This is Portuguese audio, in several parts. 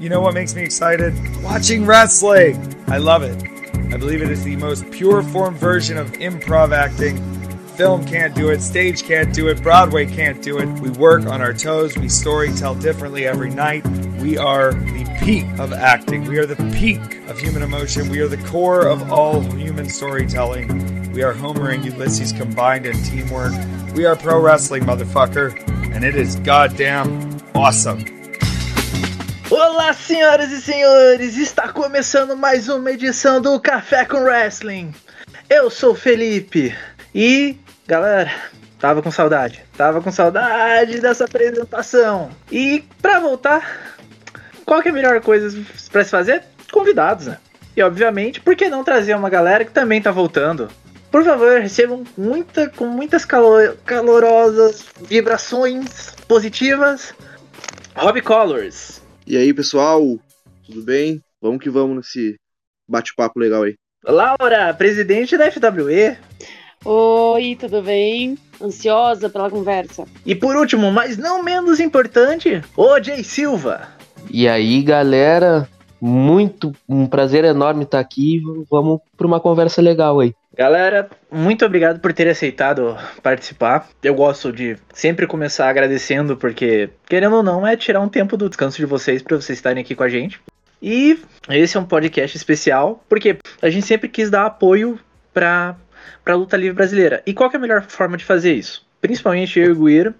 you know what makes me excited? Watching wrestling. I love it. I believe it is the most pure form version of improv acting. Film can't do it, stage can't do it, Broadway can't do it. We work on our toes, we story tell differently every night. We are the peak of acting. We are the peak of human emotion. We are the core of all human storytelling. We are Homer and Ulysses combined in teamwork. We are pro wrestling, motherfucker. And it is goddamn awesome. Olá, senhoras e senhores! Está começando mais uma edição do Café com Wrestling. Eu sou o Felipe e, galera, tava com saudade. Tava com saudade dessa apresentação. E para voltar, qual é a melhor coisa para se fazer? Convidados, né? E obviamente, por que não trazer uma galera que também tá voltando? Por favor, recebam muita, com muitas calor, calorosas vibrações positivas. Rob Colors. E aí, pessoal, tudo bem? Vamos que vamos nesse bate-papo legal aí. Laura, presidente da FWE. Oi, tudo bem? Ansiosa pela conversa. E por último, mas não menos importante, o Jay Silva. E aí, galera, muito um prazer enorme estar aqui. Vamos para uma conversa legal aí. Galera, muito obrigado por ter aceitado participar. Eu gosto de sempre começar agradecendo, porque, querendo ou não, é tirar um tempo do descanso de vocês para vocês estarem aqui com a gente. E esse é um podcast especial, porque a gente sempre quis dar apoio para a luta livre brasileira. E qual é a melhor forma de fazer isso? Principalmente eu e o Guiro,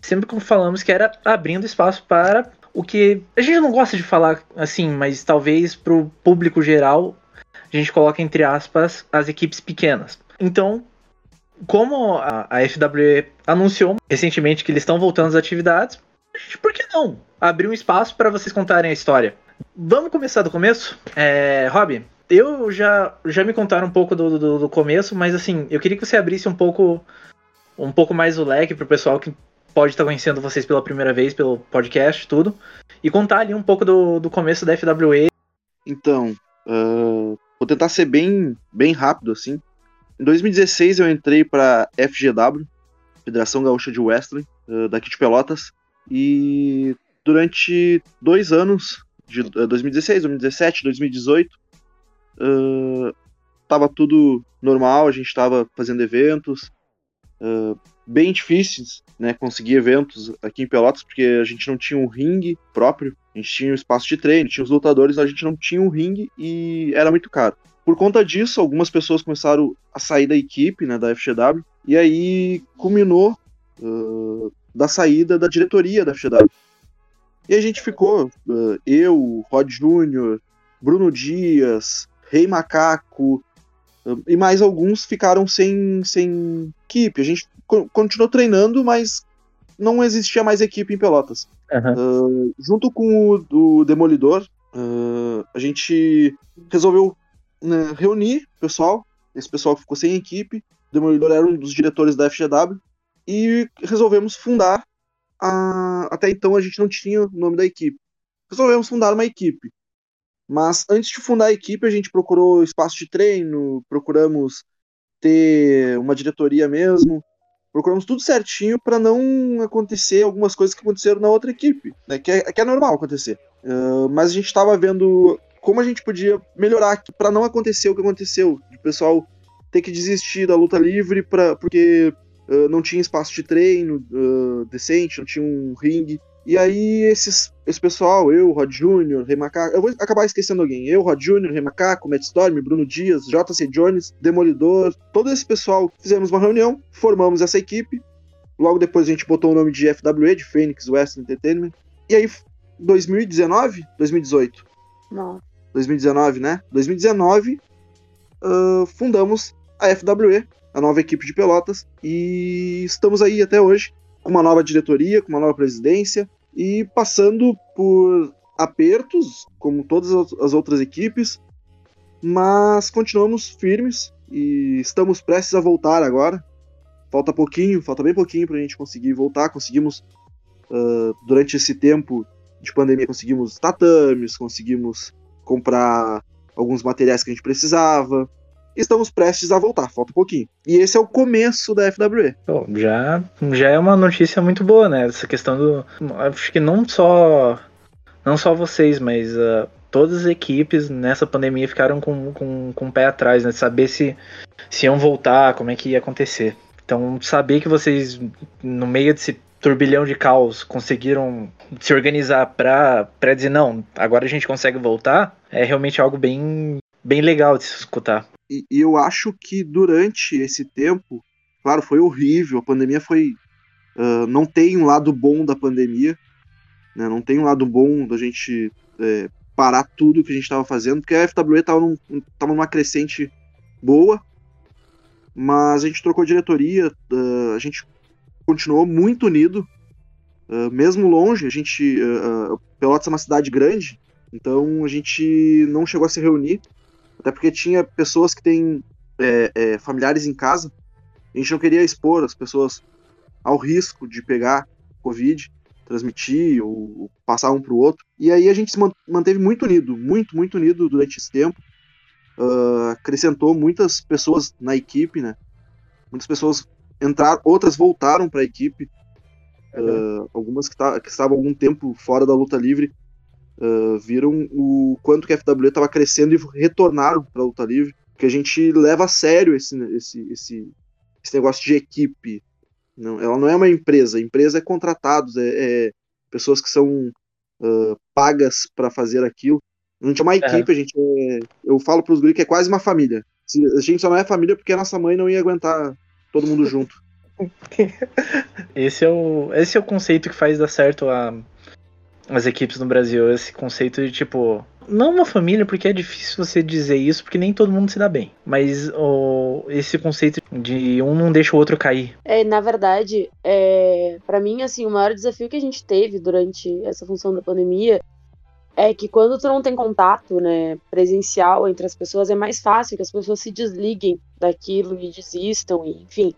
sempre falamos que era abrindo espaço para o que a gente não gosta de falar assim, mas talvez para o público geral a gente coloca entre aspas as equipes pequenas. Então, como a, a FWE anunciou recentemente que eles estão voltando às atividades, por que não abrir um espaço para vocês contarem a história? Vamos começar do começo? É, Rob, eu já, já me contaram um pouco do, do, do, começo, mas assim, eu queria que você abrisse um pouco um pouco mais o leque pro pessoal que pode estar conhecendo vocês pela primeira vez pelo podcast tudo e contar ali um pouco do, do começo da FWE. Então, uh, Vou tentar ser bem, bem rápido assim. Em 2016 eu entrei para FGW, Federação Gaúcha de Wrestling, uh, daqui de Pelotas, e durante dois anos, de uh, 2016, 2017, 2018, uh, tava tudo normal, a gente estava fazendo eventos, uh, bem difíceis, né, conseguir eventos aqui em Pelotas, porque a gente não tinha um ringue próprio, a gente tinha um espaço de treino, tinha os lutadores, a gente não tinha um ringue e era muito caro. Por conta disso, algumas pessoas começaram a sair da equipe, né, da FGW, e aí culminou uh, da saída da diretoria da FGW. E a gente ficou, uh, eu, Rod Júnior, Bruno Dias, Rei Macaco, e mais alguns ficaram sem, sem equipe. A gente continuou treinando, mas não existia mais equipe em Pelotas. Uhum. Uh, junto com o do Demolidor, uh, a gente resolveu né, reunir o pessoal, esse pessoal que ficou sem equipe. O Demolidor era um dos diretores da FGW, e resolvemos fundar. A... Até então a gente não tinha o nome da equipe. Resolvemos fundar uma equipe. Mas antes de fundar a equipe, a gente procurou espaço de treino, procuramos ter uma diretoria mesmo, procuramos tudo certinho para não acontecer algumas coisas que aconteceram na outra equipe, né? Que é, que é normal acontecer. Uh, mas a gente estava vendo como a gente podia melhorar para não acontecer o que aconteceu, o pessoal ter que desistir da luta livre pra, porque uh, não tinha espaço de treino uh, decente, não tinha um ringue. E aí, esses, esse pessoal, eu, Rod Júnior, Rei Macaco, eu vou acabar esquecendo alguém. Eu, Rod Júnior, Rei Macaco, Matt Storm, Bruno Dias, JC Jones, Demolidor, todo esse pessoal, fizemos uma reunião, formamos essa equipe. Logo depois a gente botou o nome de FWE, de Phoenix West Entertainment. E aí, 2019? 2018? Não. 2019, né? 2019, uh, fundamos a FWE, a nova equipe de Pelotas, e estamos aí até hoje com uma nova diretoria, com uma nova presidência e passando por apertos, como todas as outras equipes, mas continuamos firmes e estamos prestes a voltar agora. Falta pouquinho, falta bem pouquinho para a gente conseguir voltar. Conseguimos, uh, durante esse tempo de pandemia, conseguimos tatames, conseguimos comprar alguns materiais que a gente precisava, estamos prestes a voltar, falta um pouquinho. E esse é o começo da FWE. Bom, já, já é uma notícia muito boa, né? Essa questão do. Acho que não só não só vocês, mas uh, todas as equipes nessa pandemia ficaram com, com, com o pé atrás, né? Saber se, se iam voltar, como é que ia acontecer. Então, saber que vocês, no meio desse turbilhão de caos, conseguiram se organizar para dizer, não, agora a gente consegue voltar, é realmente algo bem, bem legal de se escutar. E, e eu acho que durante esse tempo, claro, foi horrível, a pandemia foi. Uh, não tem um lado bom da pandemia, né, não tem um lado bom da gente é, parar tudo que a gente estava fazendo, porque a FWE estava num, numa crescente boa, mas a gente trocou diretoria, uh, a gente continuou muito unido, uh, mesmo longe, a gente, Pelotas é uma cidade grande, então a gente não chegou a se reunir, até porque tinha pessoas que têm é, é, familiares em casa, a gente não queria expor as pessoas ao risco de pegar Covid, transmitir ou, ou passar um para o outro. E aí a gente se manteve muito unido, muito, muito unido durante esse tempo. Uh, acrescentou muitas pessoas na equipe, né? Muitas pessoas entraram, outras voltaram para a equipe. Uh, algumas que, tá, que, estavam algum tempo fora da luta livre uh, viram o quanto que a FW estava crescendo e retornaram para a luta livre. Porque a gente leva a sério esse, esse, esse, esse negócio de equipe, não, ela não é uma empresa. Empresa é contratados, é, é pessoas que são uh, pagas para fazer aquilo. A gente é uma equipe, a gente é, eu falo para os guri que é quase uma família. A gente só não é família porque a nossa mãe não ia aguentar todo mundo junto. esse é o esse é o conceito que faz dar certo a, as equipes no Brasil, esse conceito de tipo não uma família, porque é difícil você dizer isso, porque nem todo mundo se dá bem. Mas o, esse conceito de um não deixa o outro cair. É, na verdade, é, para mim, assim, o maior desafio que a gente teve durante essa função da pandemia é que quando tu não tem contato, né, presencial entre as pessoas, é mais fácil que as pessoas se desliguem daquilo e desistam, e, enfim.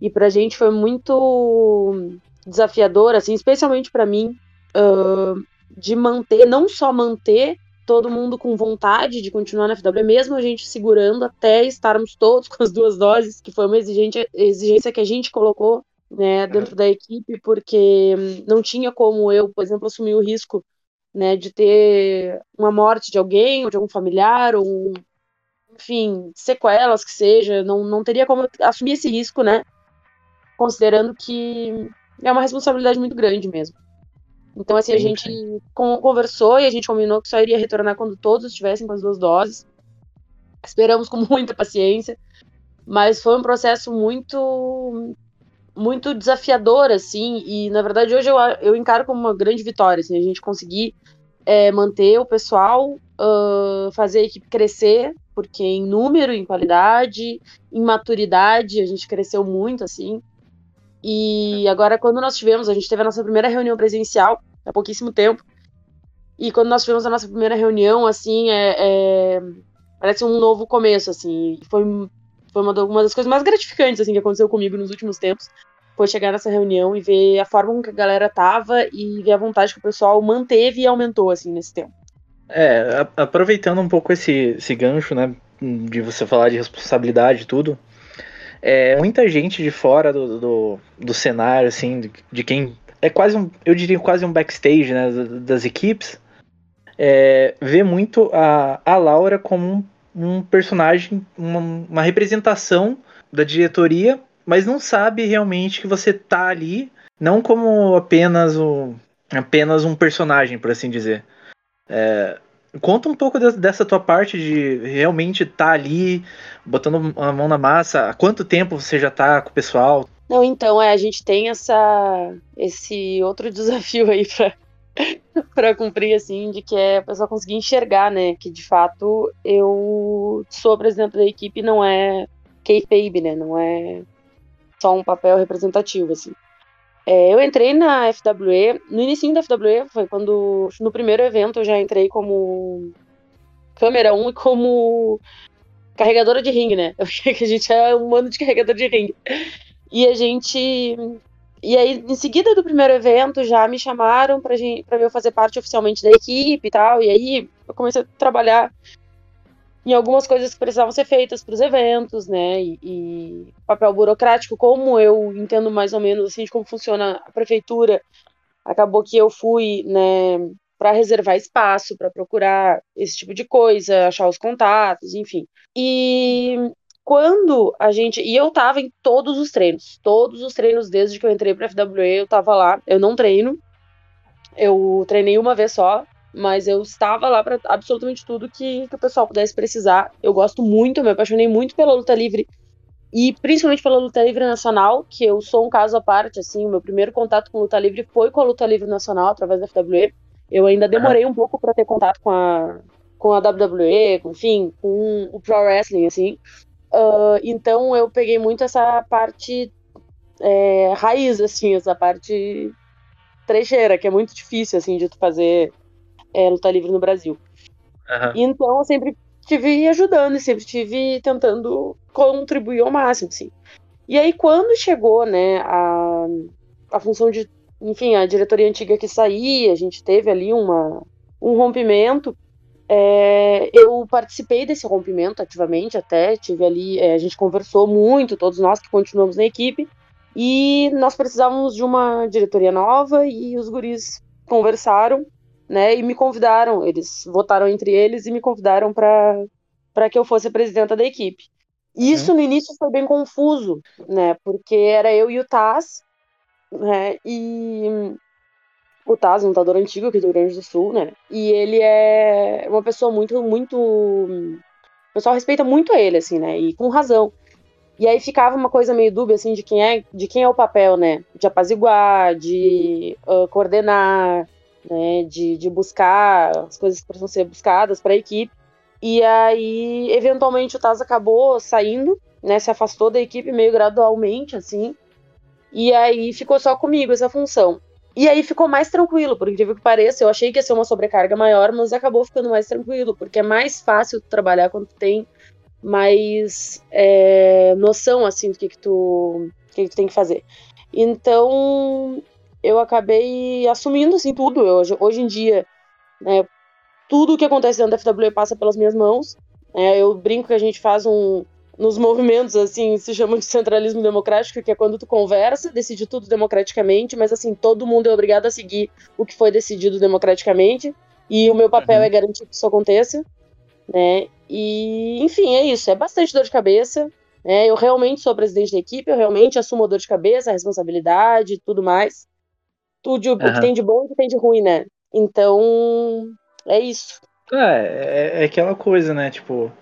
E pra gente foi muito desafiador, assim, especialmente para mim, uh, de manter, não só manter todo mundo com vontade de continuar na FW, mesmo a gente segurando até estarmos todos com as duas doses, que foi uma exigência, exigência que a gente colocou né, dentro da equipe, porque não tinha como eu, por exemplo, assumir o risco né, de ter uma morte de alguém, ou de algum familiar, ou enfim, sequelas que seja, não, não teria como assumir esse risco, né, considerando que é uma responsabilidade muito grande mesmo. Então, assim, a gente conversou e a gente combinou que só iria retornar quando todos estivessem com as duas doses. Esperamos com muita paciência, mas foi um processo muito muito desafiador, assim, e na verdade hoje eu, eu encaro como uma grande vitória, assim, a gente conseguir é, manter o pessoal, uh, fazer a equipe crescer, porque em número, em qualidade, em maturidade, a gente cresceu muito, assim, e agora, quando nós tivemos, a gente teve a nossa primeira reunião presencial há pouquíssimo tempo. E quando nós tivemos a nossa primeira reunião, assim, é, é parece um novo começo, assim. Foi, foi uma, uma das coisas mais gratificantes, assim, que aconteceu comigo nos últimos tempos. Foi chegar nessa reunião e ver a forma com que a galera tava e ver a vontade que o pessoal manteve e aumentou, assim, nesse tempo. É, aproveitando um pouco esse, esse gancho, né, de você falar de responsabilidade e tudo, é, muita gente de fora do, do, do cenário, assim, de, de, quem. É quase um. Eu diria quase um backstage, né? Das equipes. É, vê muito a, a Laura como um, um personagem, uma, uma, representação da diretoria, mas não sabe realmente que você tá ali, não como apenas, o, apenas um personagem, por assim dizer. É, Conta um pouco dessa tua parte de realmente estar tá ali, botando a mão na massa. Há quanto tempo você já está com o pessoal? Não, então, é, a gente tem essa, esse outro desafio aí para para cumprir, assim, de que é a pessoa conseguir enxergar, né, que de fato eu sou presidente da equipe, não é kayfabe, né, não é só um papel representativo, assim. É, eu entrei na FWE, no início da FWE, foi quando, no primeiro evento, eu já entrei como câmera 1 e como carregadora de ringue, né? que a gente é um mano de carregador de ringue. E a gente. E aí, em seguida do primeiro evento, já me chamaram pra, gente, pra eu fazer parte oficialmente da equipe e tal. E aí eu comecei a trabalhar em algumas coisas que precisavam ser feitas para os eventos, né? E, e, papel burocrático, como eu entendo mais ou menos assim de como funciona a prefeitura, acabou que eu fui, né, para reservar espaço, para procurar esse tipo de coisa, achar os contatos, enfim. E quando a gente. E eu tava em todos os treinos. Todos os treinos desde que eu entrei pra FWE, eu tava lá. Eu não treino. Eu treinei uma vez só. Mas eu estava lá para absolutamente tudo que, que o pessoal pudesse precisar. Eu gosto muito, eu me apaixonei muito pela luta livre e principalmente pela luta livre nacional, que eu sou um caso à parte, assim, o meu primeiro contato com luta livre foi com a luta livre nacional através da FWE. Eu ainda demorei um pouco para ter contato com a com a WWE, enfim, com o pro wrestling, assim. Uh, então eu peguei muito essa parte é, raiz, assim, essa parte trecheira, que é muito difícil, assim, de tu fazer é, luta livre no Brasil. Uhum. Então eu sempre tive ajudando e sempre tive tentando contribuir ao máximo, assim. E aí quando chegou, né, a, a função de, enfim, a diretoria antiga que saía, a gente teve ali uma, um rompimento, é, eu participei desse rompimento ativamente, até tive ali, é, a gente conversou muito, todos nós que continuamos na equipe, e nós precisávamos de uma diretoria nova e os guris conversaram, né, e me convidaram, eles votaram entre eles e me convidaram para que eu fosse a presidenta da equipe. Isso uhum. no início foi bem confuso, né, porque era eu e o Taz, né, e o Taz, um lutador antigo aqui do Rio Grande do Sul, né? E ele é uma pessoa muito, muito. O pessoal respeita muito ele, assim, né? E com razão. E aí ficava uma coisa meio dúbia, assim, de quem é, de quem é o papel, né? De apaziguar, de uh, coordenar, né? De, de buscar as coisas que precisam ser buscadas para a equipe. E aí, eventualmente, o Taz acabou saindo, né? Se afastou da equipe meio gradualmente, assim. E aí ficou só comigo essa função. E aí ficou mais tranquilo, por incrível que pareça. Eu achei que ia ser uma sobrecarga maior, mas acabou ficando mais tranquilo, porque é mais fácil trabalhar quando tem mais é, noção, assim, do que, que, tu, que, que tu tem que fazer. Então, eu acabei assumindo, assim, tudo. Eu, hoje, em dia, né, tudo o que acontece dentro da FW passa pelas minhas mãos. É, eu brinco que a gente faz um, nos movimentos, assim, se chama de centralismo democrático, que é quando tu conversa, decide tudo democraticamente, mas, assim, todo mundo é obrigado a seguir o que foi decidido democraticamente, e o meu papel uhum. é garantir que isso aconteça, né, e, enfim, é isso, é bastante dor de cabeça, né, eu realmente sou presidente da equipe, eu realmente assumo a dor de cabeça, a responsabilidade e tudo mais, tudo uhum. o que tem de bom e o que tem de ruim, né, então, é isso. É, é, é aquela coisa, né, tipo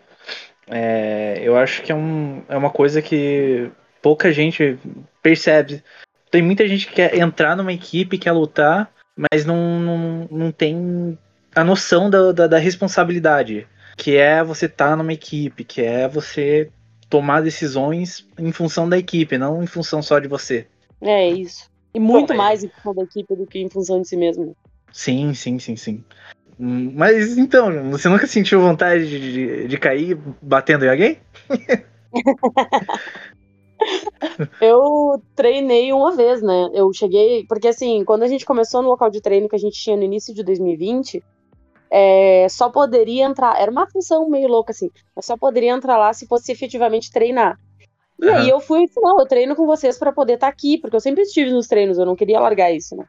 é, eu acho que é, um, é uma coisa que pouca gente percebe. Tem muita gente que quer entrar numa equipe, quer lutar, mas não, não, não tem a noção da, da, da responsabilidade. Que é você estar tá numa equipe, que é você tomar decisões em função da equipe, não em função só de você. É isso. E muito Bom, é. mais em função da equipe do que em função de si mesmo. Sim, sim, sim, sim. Mas então, você nunca sentiu vontade de, de, de cair batendo em alguém? eu treinei uma vez, né? Eu cheguei. Porque assim, quando a gente começou no local de treino que a gente tinha no início de 2020, é, só poderia entrar. Era uma função meio louca, assim. Mas só poderia entrar lá se fosse efetivamente treinar. E uhum. aí eu fui, não, eu treino com vocês para poder estar tá aqui, porque eu sempre estive nos treinos, eu não queria largar isso, né?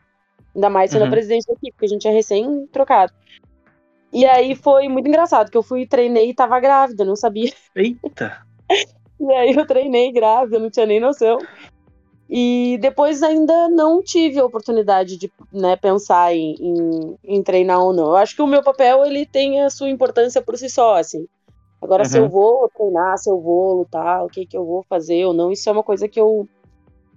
Ainda mais sendo uhum. a presidente da equipe, porque a gente é recém trocado. E aí foi muito engraçado, que eu fui, treinei e tava grávida, não sabia. Eita! e aí eu treinei grávida, não tinha nem noção. E depois ainda não tive a oportunidade de né, pensar em, em, em, treinar ou não. Eu acho que o meu papel ele tem a sua importância por si só, assim. Agora, uhum. se eu uhum. vou treinar, se eu vou lutar, o que, que eu vou fazer ou não, isso é uma coisa que eu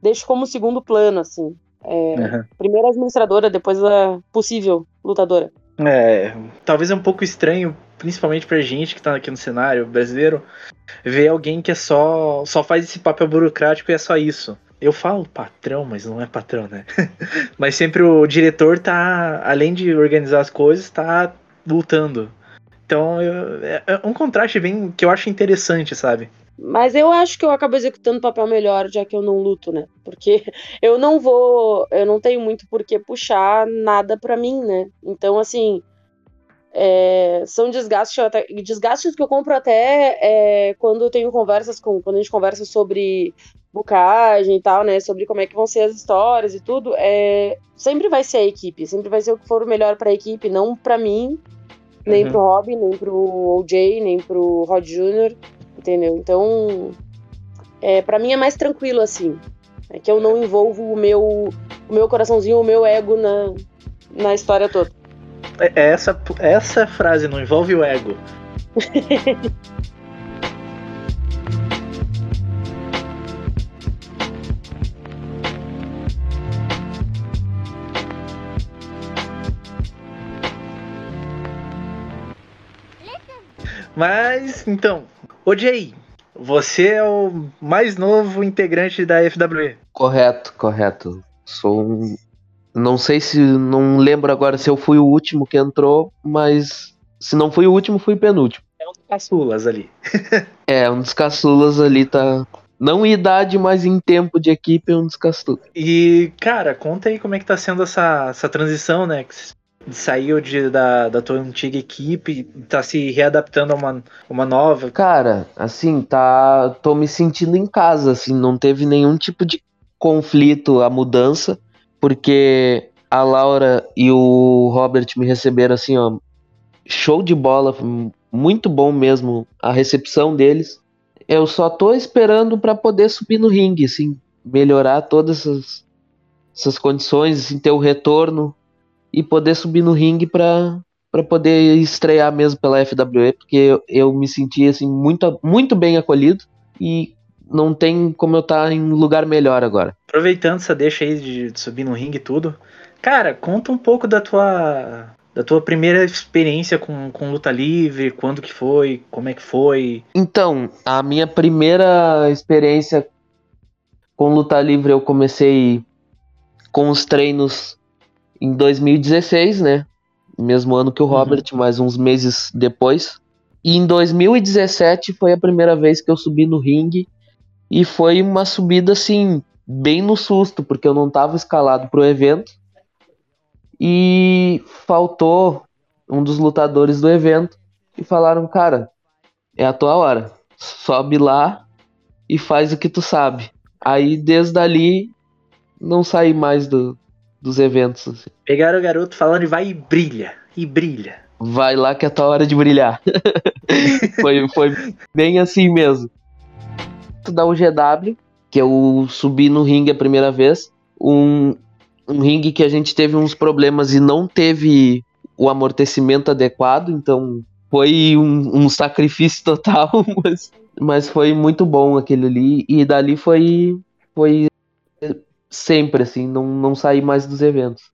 deixo como segundo plano, assim. É, uhum. Primeiro administradora, depois a possível lutadora. É, talvez é um pouco estranho, principalmente pra gente que tá aqui no cenário brasileiro, ver alguém que é só, só faz esse papel burocrático e é só isso. Eu falo patrão, mas não é patrão, né? mas sempre o diretor tá, além de organizar as coisas, tá lutando. Então eu, é, é um contraste bem que eu acho interessante, sabe? Mas eu acho que eu acabo executando o papel melhor, já que eu não luto, né? Porque eu não vou, eu não tenho muito por que puxar nada para mim, né? Então, assim, é, são desgastes, até, desgastes que eu compro até é, quando eu tenho conversas com, quando a gente conversa sobre bucagem e tal, né? Sobre como é que vão ser as histórias e tudo, é, sempre vai ser a equipe, sempre vai ser o que for o melhor para a equipe, não para mim, nem uhum. pro Rob, nem pro OJ, nem pro Rod Jr., entendeu? Então, é, para mim é mais tranquilo assim. É que eu não envolvo o meu, o meu coraçãozinho, o meu ego na, na história toda. É, é essa, essa frase não envolve o ego. Mas, então, OJ, você é o mais novo integrante da FWE. Correto, correto. Sou um. Não sei se. Não lembro agora se eu fui o último que entrou, mas se não fui o último, fui o penúltimo. É um dos caçulas ali. é, um dos caçulas ali tá. Não em idade, mas em tempo de equipe, é um dos caçulas. E, cara, conta aí como é que tá sendo essa, essa transição, né? Saiu de, da, da tua antiga equipe e tá se readaptando a uma, uma nova? Cara, assim, tá. tô me sentindo em casa, assim, não teve nenhum tipo de conflito a mudança, porque a Laura e o Robert me receberam assim, ó, show de bola, muito bom mesmo a recepção deles. Eu só tô esperando para poder subir no ringue, assim, melhorar todas essas, essas condições, assim, ter o retorno e poder subir no ringue para para poder estrear mesmo pela FWE, porque eu, eu, me senti assim muito, muito bem acolhido e não tem como eu estar tá em lugar melhor agora. Aproveitando essa deixa aí de, subir no ringue e tudo, cara, conta um pouco da tua da tua primeira experiência com, com luta livre, quando que foi, como é que foi? Então, a minha primeira experiência com luta livre eu comecei com os treinos em 2016, né? Mesmo ano que o uhum. Robert, uhum. mais uns meses depois. E em 2017 foi a primeira vez que eu subi no ringue. E foi uma subida assim, bem no susto, porque eu não estava escalado para o evento. E faltou um dos lutadores do evento e falaram: Cara, é a tua hora. Sobe lá e faz o que tu sabe. Aí desde ali não saí mais do, dos eventos. Assim. Pegaram o garoto falando e vai e brilha. E brilha. Vai lá que é a tua hora de brilhar. foi, foi bem assim mesmo. Da UGW, que eu subi no ringue a primeira vez. Um, um ringue que a gente teve uns problemas e não teve o amortecimento adequado, então foi um, um sacrifício total, mas, mas foi muito bom aquele ali. E dali foi, foi sempre, assim, não, não sair mais dos eventos.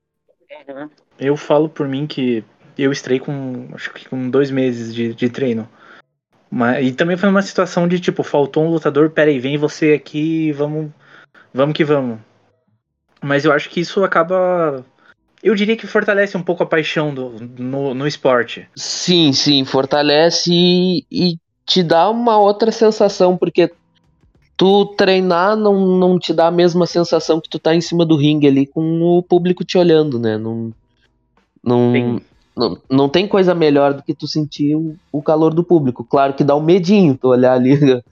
Uhum. Eu falo por mim que eu estrei com acho que com dois meses de, de treino. Mas, e também foi uma situação de tipo, faltou um lutador, peraí, vem você aqui, vamos, vamos que vamos. Mas eu acho que isso acaba. Eu diria que fortalece um pouco a paixão do, no, no esporte. Sim, sim, fortalece e, e te dá uma outra sensação, porque tu treinar não, não te dá a mesma sensação que tu tá em cima do ringue ali com o público te olhando, né? Não, não, não, não tem coisa melhor do que tu sentir o, o calor do público. Claro que dá um medinho tu olhar ali,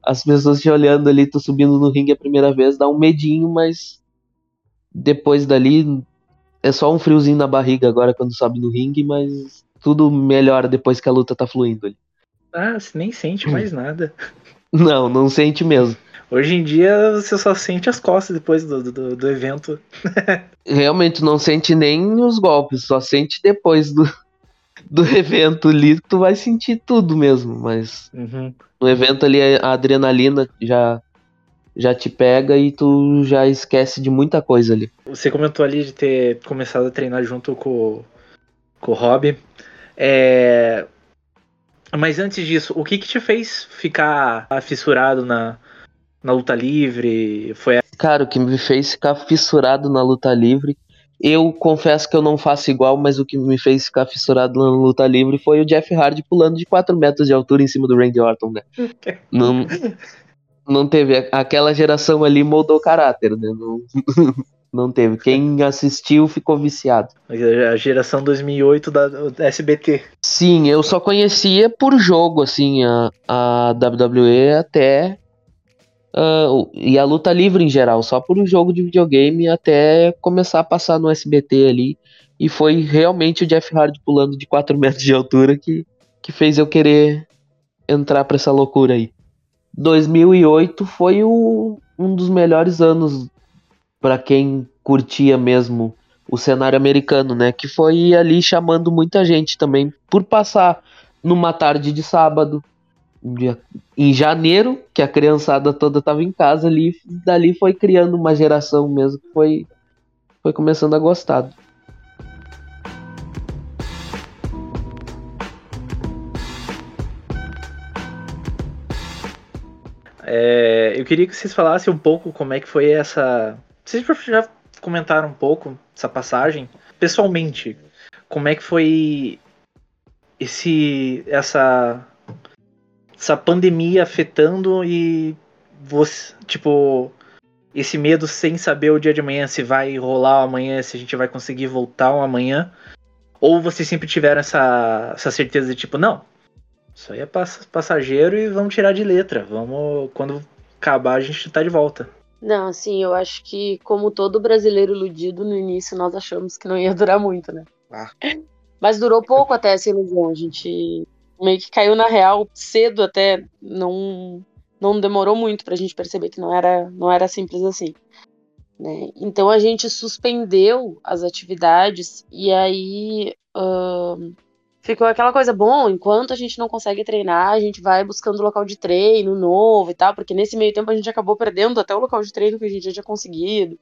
as pessoas te olhando ali, tu subindo no ringue a primeira vez, dá um medinho, mas depois dali é só um friozinho na barriga agora quando sobe no ringue, mas tudo melhora depois que a luta tá fluindo ali. Ah, você nem sente mais nada. Não, não sente mesmo. Hoje em dia você só sente as costas depois do, do, do evento. Realmente não sente nem os golpes, só sente depois do, do evento ali tu vai sentir tudo mesmo, mas uhum. no evento ali a adrenalina já já te pega e tu já esquece de muita coisa ali. Você comentou ali de ter começado a treinar junto com, com o Rob. É, mas antes disso, o que que te fez ficar fissurado na, na luta livre? Foi a... Cara, o que me fez ficar fissurado na luta livre, eu confesso que eu não faço igual, mas o que me fez ficar fissurado na luta livre foi o Jeff Hardy pulando de 4 metros de altura em cima do Randy Orton, né? não, não teve. Aquela geração ali moldou o caráter, né? Não, não teve. Quem assistiu ficou viciado. A geração 2008 da, SBT. Sim, eu só conhecia por jogo, assim, a, a WWE até uh, e a luta livre em geral, só por um jogo de videogame até começar a passar no SBT ali. E foi realmente o Jeff Hardy pulando de 4 metros de altura que, que fez eu querer entrar para essa loucura aí. 2008 foi o, um dos melhores anos para quem curtia mesmo o cenário americano, né? Que foi ali chamando muita gente também por passar numa tarde de sábado, em janeiro, que a criançada toda tava em casa ali, dali foi criando uma geração mesmo que foi, foi começando a gostar. É, eu queria que vocês falassem um pouco como é que foi essa. Vocês já comentaram um pouco essa passagem. Pessoalmente, como é que foi esse essa essa pandemia afetando e você, tipo, esse medo sem saber o dia de amanhã se vai rolar amanhã, se a gente vai conseguir voltar amanhã, ou vocês sempre tiveram essa, essa certeza de tipo, não, isso aí é passageiro e vamos tirar de letra, vamos quando acabar a gente tá de volta. Não, assim, eu acho que como todo brasileiro iludido no início nós achamos que não ia durar muito, né? Ah. Mas durou pouco até essa ilusão, a gente meio que caiu na real cedo até, não não demorou muito pra gente perceber que não era não era simples assim. Né? Então a gente suspendeu as atividades e aí uh, ficou aquela coisa, bom, enquanto a gente não consegue treinar, a gente vai buscando local de treino novo e tal, porque nesse meio tempo a gente acabou perdendo até o local de treino que a gente já tinha conseguido.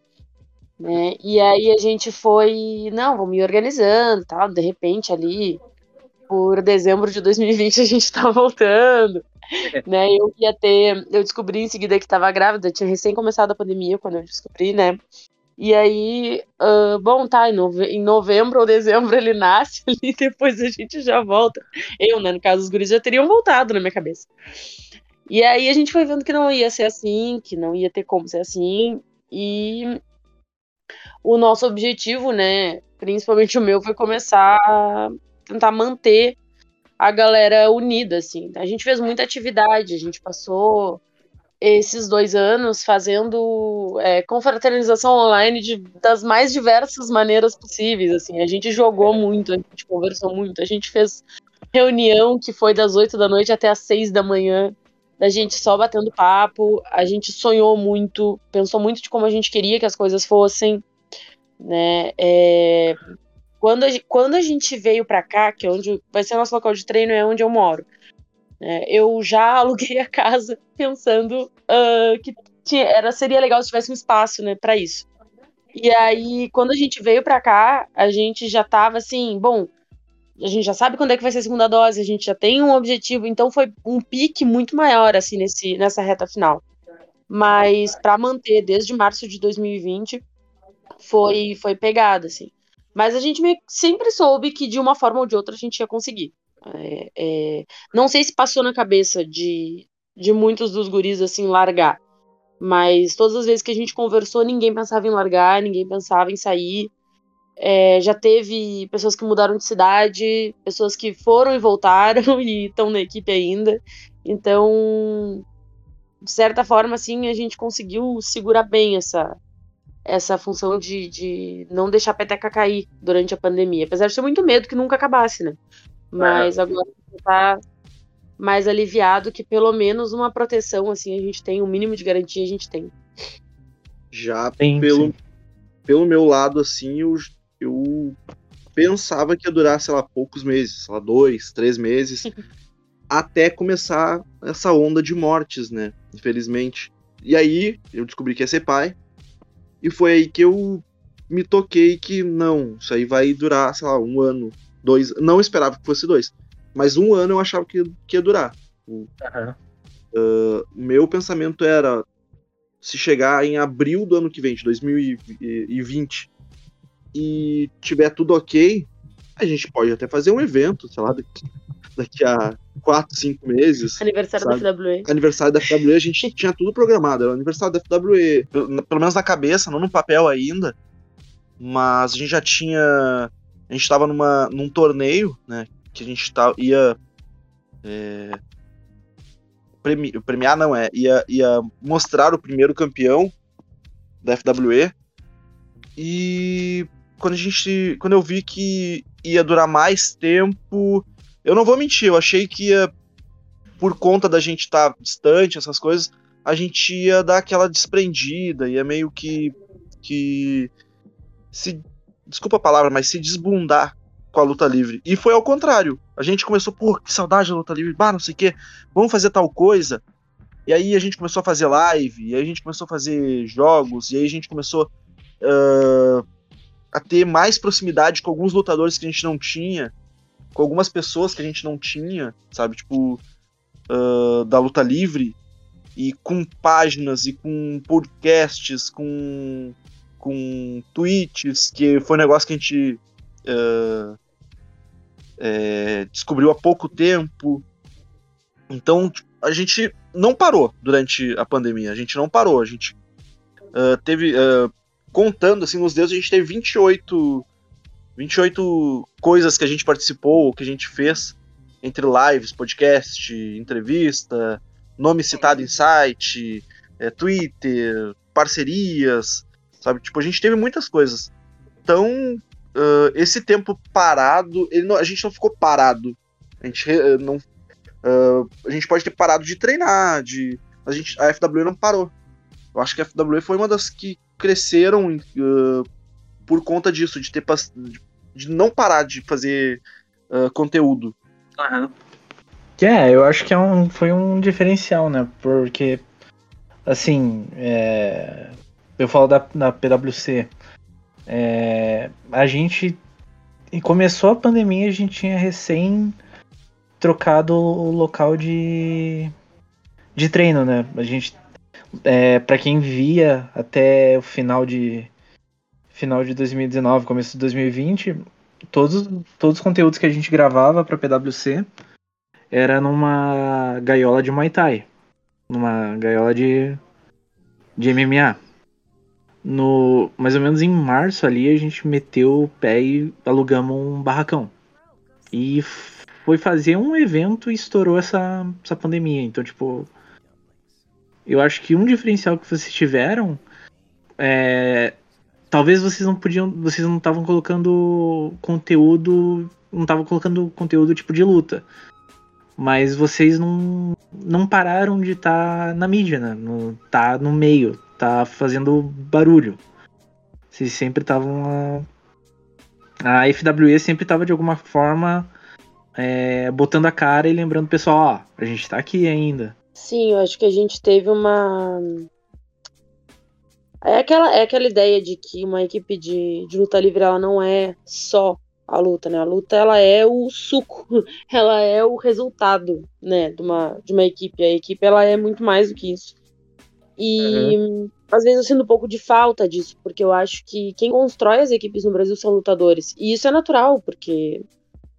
Né? E aí a gente foi, não, vamos me organizando, tal, de repente ali por dezembro de 2020 a gente tá voltando. né? Eu ia ter. Eu descobri em seguida que estava grávida, tinha recém começado a pandemia quando eu descobri, né? E aí, uh, bom, tá, em, nove em, novembro ou dezembro ele nasce e depois a gente já volta. Eu, né, no caso, os guris já teriam voltado na minha cabeça. E aí a gente foi vendo que não ia ser assim, que não ia ter como ser assim. E o nosso objetivo, né, principalmente o meu, foi começar a tentar manter a galera unida, assim. A gente fez muita atividade, a gente passou esses dois anos fazendo é, confraternização online de, das mais diversas maneiras possíveis, assim. A gente jogou muito, a gente conversou muito, a gente fez reunião que foi das oito da noite até as seis da manhã, da gente só batendo papo, a gente sonhou muito, pensou muito de como a gente queria que as coisas fossem, né, é, quando a, quando a gente veio para cá, que é onde vai ser nosso local de treino, é onde eu moro. É, eu já aluguei a casa pensando uh, que tinha, era, seria legal se tivesse um espaço né, para isso. E aí, quando a gente veio para cá, a gente já tava assim, bom, a gente já sabe quando é que vai ser a segunda dose, a gente já tem um objetivo, então foi um pique muito maior assim nesse, nessa reta final. Mas para manter desde março de 2020 foi foi pegada assim. Mas a gente sempre soube que de uma forma ou de outra a gente ia conseguir. É, é, não sei se passou na cabeça de, de muitos dos guris assim largar, mas todas as vezes que a gente conversou, ninguém pensava em largar, ninguém pensava em sair. É, já teve pessoas que mudaram de cidade, pessoas que foram e voltaram e estão na equipe ainda. Então, de certa forma, assim, a gente conseguiu segurar bem essa, essa função de, de não deixar a peteca cair durante a pandemia. Apesar de ter muito medo que nunca acabasse, né? Mas é. agora tá mais aliviado que pelo menos uma proteção, assim, a gente tem, um mínimo de garantia a gente tem. Já sim, pelo, sim. pelo meu lado, assim, eu, eu pensava que ia durar, sei lá, poucos meses, sei lá, dois, três meses, até começar essa onda de mortes, né? Infelizmente. E aí eu descobri que ia ser pai, e foi aí que eu me toquei que não, isso aí vai durar, sei lá, um ano, dois. Não esperava que fosse dois, mas um ano eu achava que, que ia durar. Uhum. Uh, meu pensamento era se chegar em abril do ano que vem, de 2020, e tiver tudo ok, a gente pode até fazer um evento, sei lá, daqui, daqui a quatro, cinco meses. Aniversário sabe? da FWE. Aniversário da FWE, a gente tinha tudo programado. Era o aniversário da FWE. Pelo, pelo menos na cabeça, não no papel ainda. Mas a gente já tinha. A gente tava numa, num torneio, né? Que a gente tá, ia. É, premi, premiar, não é, ia, ia mostrar o primeiro campeão da FWE. E quando a gente, quando eu vi que ia durar mais tempo, eu não vou mentir, eu achei que ia por conta da gente estar tá distante, essas coisas, a gente ia dar aquela desprendida, ia meio que que se desculpa a palavra, mas se desbundar com a luta livre. E foi ao contrário. A gente começou, pô, que saudade da luta livre, bah, não sei o quê, vamos fazer tal coisa. E aí a gente começou a fazer live, e aí a gente começou a fazer jogos, e aí a gente começou uh, a ter mais proximidade com alguns lutadores que a gente não tinha, com algumas pessoas que a gente não tinha, sabe? Tipo, uh, da luta livre, e com páginas, e com podcasts, com, com tweets, que foi um negócio que a gente. Uh, é, descobriu há pouco tempo. Então, a gente não parou durante a pandemia. A gente não parou. A gente uh, teve. Uh, contando assim nos dedos, a gente teve 28, 28 coisas que a gente participou, que a gente fez. Entre lives, podcast, entrevista, nome citado em site, é, Twitter, parcerias, sabe? Tipo, a gente teve muitas coisas. Então, uh, esse tempo parado, não, a gente não ficou parado. A gente uh, não. Uh, a gente pode ter parado de treinar, de. A, gente, a FW não parou. Eu acho que a FW foi uma das que cresceram por conta disso, de ter de não parar de fazer conteúdo. Uhum. É, eu acho que é um, foi um diferencial, né? Porque, assim, é, eu falo da, da PwC. É, a gente. Começou a pandemia, a gente tinha recém trocado o local de, de treino, né? A gente. É, para quem via até o final de final de 2019, começo de 2020, todos, todos os conteúdos que a gente gravava para PwC era numa gaiola de Muay Thai, numa gaiola de de MMA no mais ou menos em março ali a gente meteu o pé e alugamos um barracão. E foi fazer um evento e estourou essa, essa pandemia. Então, tipo, eu acho que um diferencial que vocês tiveram é talvez vocês não podiam, vocês não estavam colocando conteúdo, não estavam colocando conteúdo tipo de luta. Mas vocês não, não pararam de estar tá na mídia, né? No, tá no meio, tá fazendo barulho. Vocês sempre estavam. A, a FWE sempre estava de alguma forma é, botando a cara e lembrando o pessoal, ó, a gente tá aqui ainda. Sim, eu acho que a gente teve uma. É aquela, é aquela ideia de que uma equipe de, de luta livre ela não é só a luta, né? A luta ela é o suco, ela é o resultado, né, de uma, de uma equipe. A equipe ela é muito mais do que isso. E uhum. às vezes eu sinto um pouco de falta disso, porque eu acho que quem constrói as equipes no Brasil são lutadores. E isso é natural, porque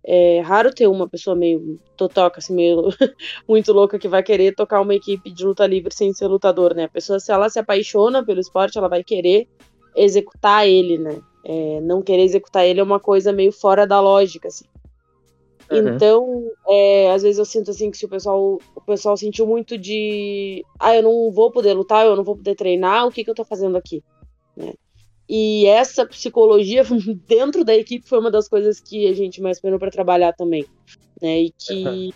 é raro ter uma pessoa meio totoca, assim, meio muito louca que vai querer tocar uma equipe de luta livre sem ser lutador, né? A pessoa, se ela se apaixona pelo esporte, ela vai querer executar ele, né? É, não querer executar ele é uma coisa meio fora da lógica, assim. Uhum. Então, é, às vezes eu sinto assim que se o pessoal, o pessoal sentiu muito de, ah, eu não vou poder lutar, eu não vou poder treinar, o que que eu tô fazendo aqui, né? E essa psicologia dentro da equipe foi uma das coisas que a gente mais esperou para trabalhar também, né? E que uhum.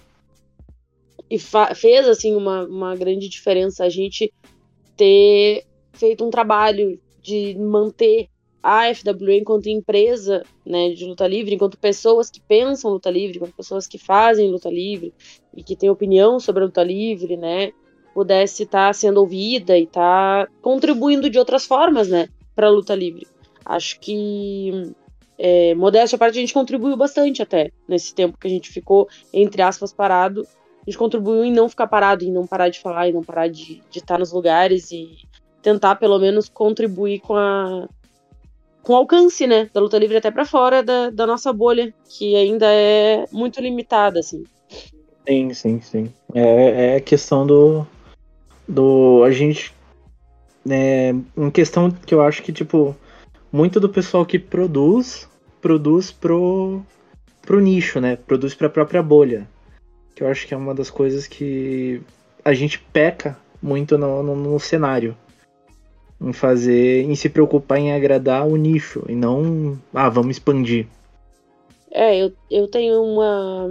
e fez assim uma, uma grande diferença a gente ter feito um trabalho de manter a FWA enquanto empresa né, de luta livre, enquanto pessoas que pensam luta livre, enquanto pessoas que fazem luta livre e que têm opinião sobre a luta livre, né, pudesse estar tá sendo ouvida e estar tá contribuindo de outras formas, né, para a luta livre. Acho que é, modéstia à parte a gente contribuiu bastante até nesse tempo que a gente ficou entre aspas parado. A gente contribuiu em não ficar parado, em não parar de falar, em não parar de, estar nos lugares e tentar pelo menos contribuir com a com alcance, né, da luta livre até para fora da, da nossa bolha, que ainda é muito limitada, assim. Sim, sim, sim. É, é questão do. do a gente. É uma questão que eu acho que, tipo, muito do pessoal que produz, produz pro, pro nicho, né? Produz pra própria bolha. Que eu acho que é uma das coisas que a gente peca muito no, no, no cenário. Em fazer. em se preocupar em agradar o nicho e não. Ah, vamos expandir. É, eu, eu tenho uma.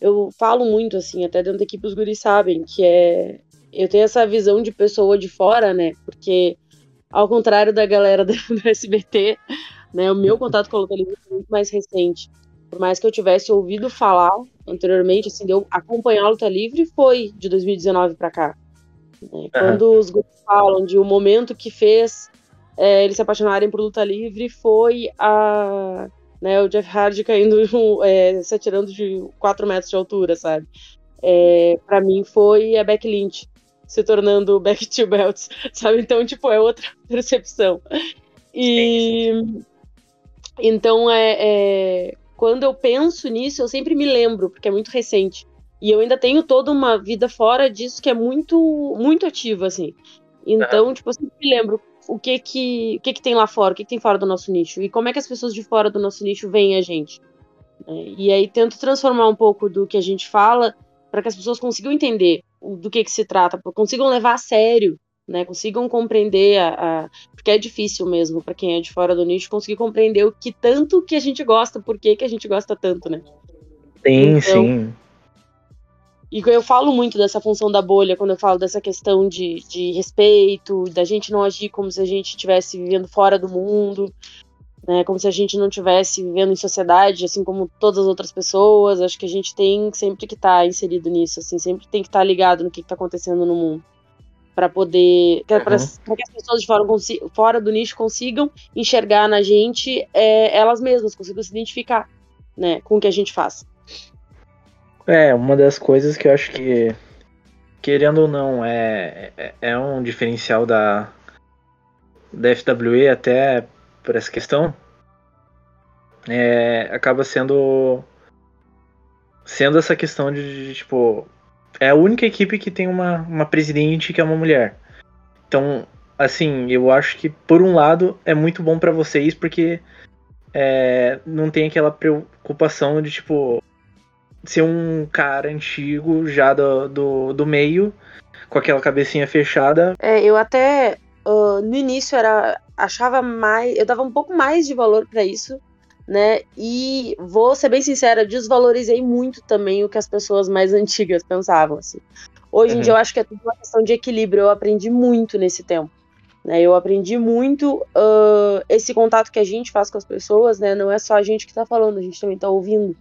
Eu falo muito, assim, até dentro da equipe os guris sabem, que é. Eu tenho essa visão de pessoa de fora, né? Porque, ao contrário da galera do, do SBT, né? O meu contato com a luta livre é muito mais recente. Por mais que eu tivesse ouvido falar anteriormente, assim, de eu acompanhar a luta livre, foi de 2019 para cá. Né? Quando os grupos falam de o um momento que fez é, eles se apaixonarem por luta livre, foi a né, o Jeff Hardy caindo, é, se atirando de 4 metros de altura, sabe? É, para mim foi a Beck Lynch se tornando Back to Belts, sabe? Então, tipo, é outra percepção. E então é, é, quando eu penso nisso, eu sempre me lembro, porque é muito recente. E eu ainda tenho toda uma vida fora disso que é muito muito ativa, assim. Então, tipo, eu sempre me lembro o que que, o que que tem lá fora, o que, que tem fora do nosso nicho e como é que as pessoas de fora do nosso nicho veem a gente. É, e aí tento transformar um pouco do que a gente fala para que as pessoas consigam entender do que que se trata, consigam levar a sério, né, consigam compreender a, a porque é difícil mesmo para quem é de fora do nicho conseguir compreender o que tanto que a gente gosta, por que que a gente gosta tanto, né? Sim, então, sim. E eu falo muito dessa função da bolha quando eu falo dessa questão de, de respeito, da gente não agir como se a gente estivesse vivendo fora do mundo, né? Como se a gente não estivesse vivendo em sociedade, assim como todas as outras pessoas. Acho que a gente tem sempre que estar tá inserido nisso, assim, sempre tem que estar tá ligado no que está acontecendo no mundo para poder para uhum. que as pessoas de fora, fora, do nicho consigam enxergar na gente é, elas mesmas, consigam se identificar, né, com o que a gente faz. É, uma das coisas que eu acho que, querendo ou não, é, é, é um diferencial da, da FWE até por essa questão, é, acaba sendo sendo essa questão de, de, tipo é a única equipe que tem uma, uma presidente que é uma mulher. Então assim eu acho que por um lado é muito bom para vocês porque é, não tem aquela preocupação de tipo ser um cara antigo já do, do, do meio, com aquela cabecinha fechada. É, eu até uh, no início era achava mais, eu dava um pouco mais de valor para isso, né? E vou ser bem sincera, desvalorizei muito também o que as pessoas mais antigas pensavam assim. Hoje uhum. em dia eu acho que é tudo uma questão de equilíbrio, eu aprendi muito nesse tempo. Né, eu aprendi muito uh, esse contato que a gente faz com as pessoas, né? Não é só a gente que está falando, a gente também está ouvindo.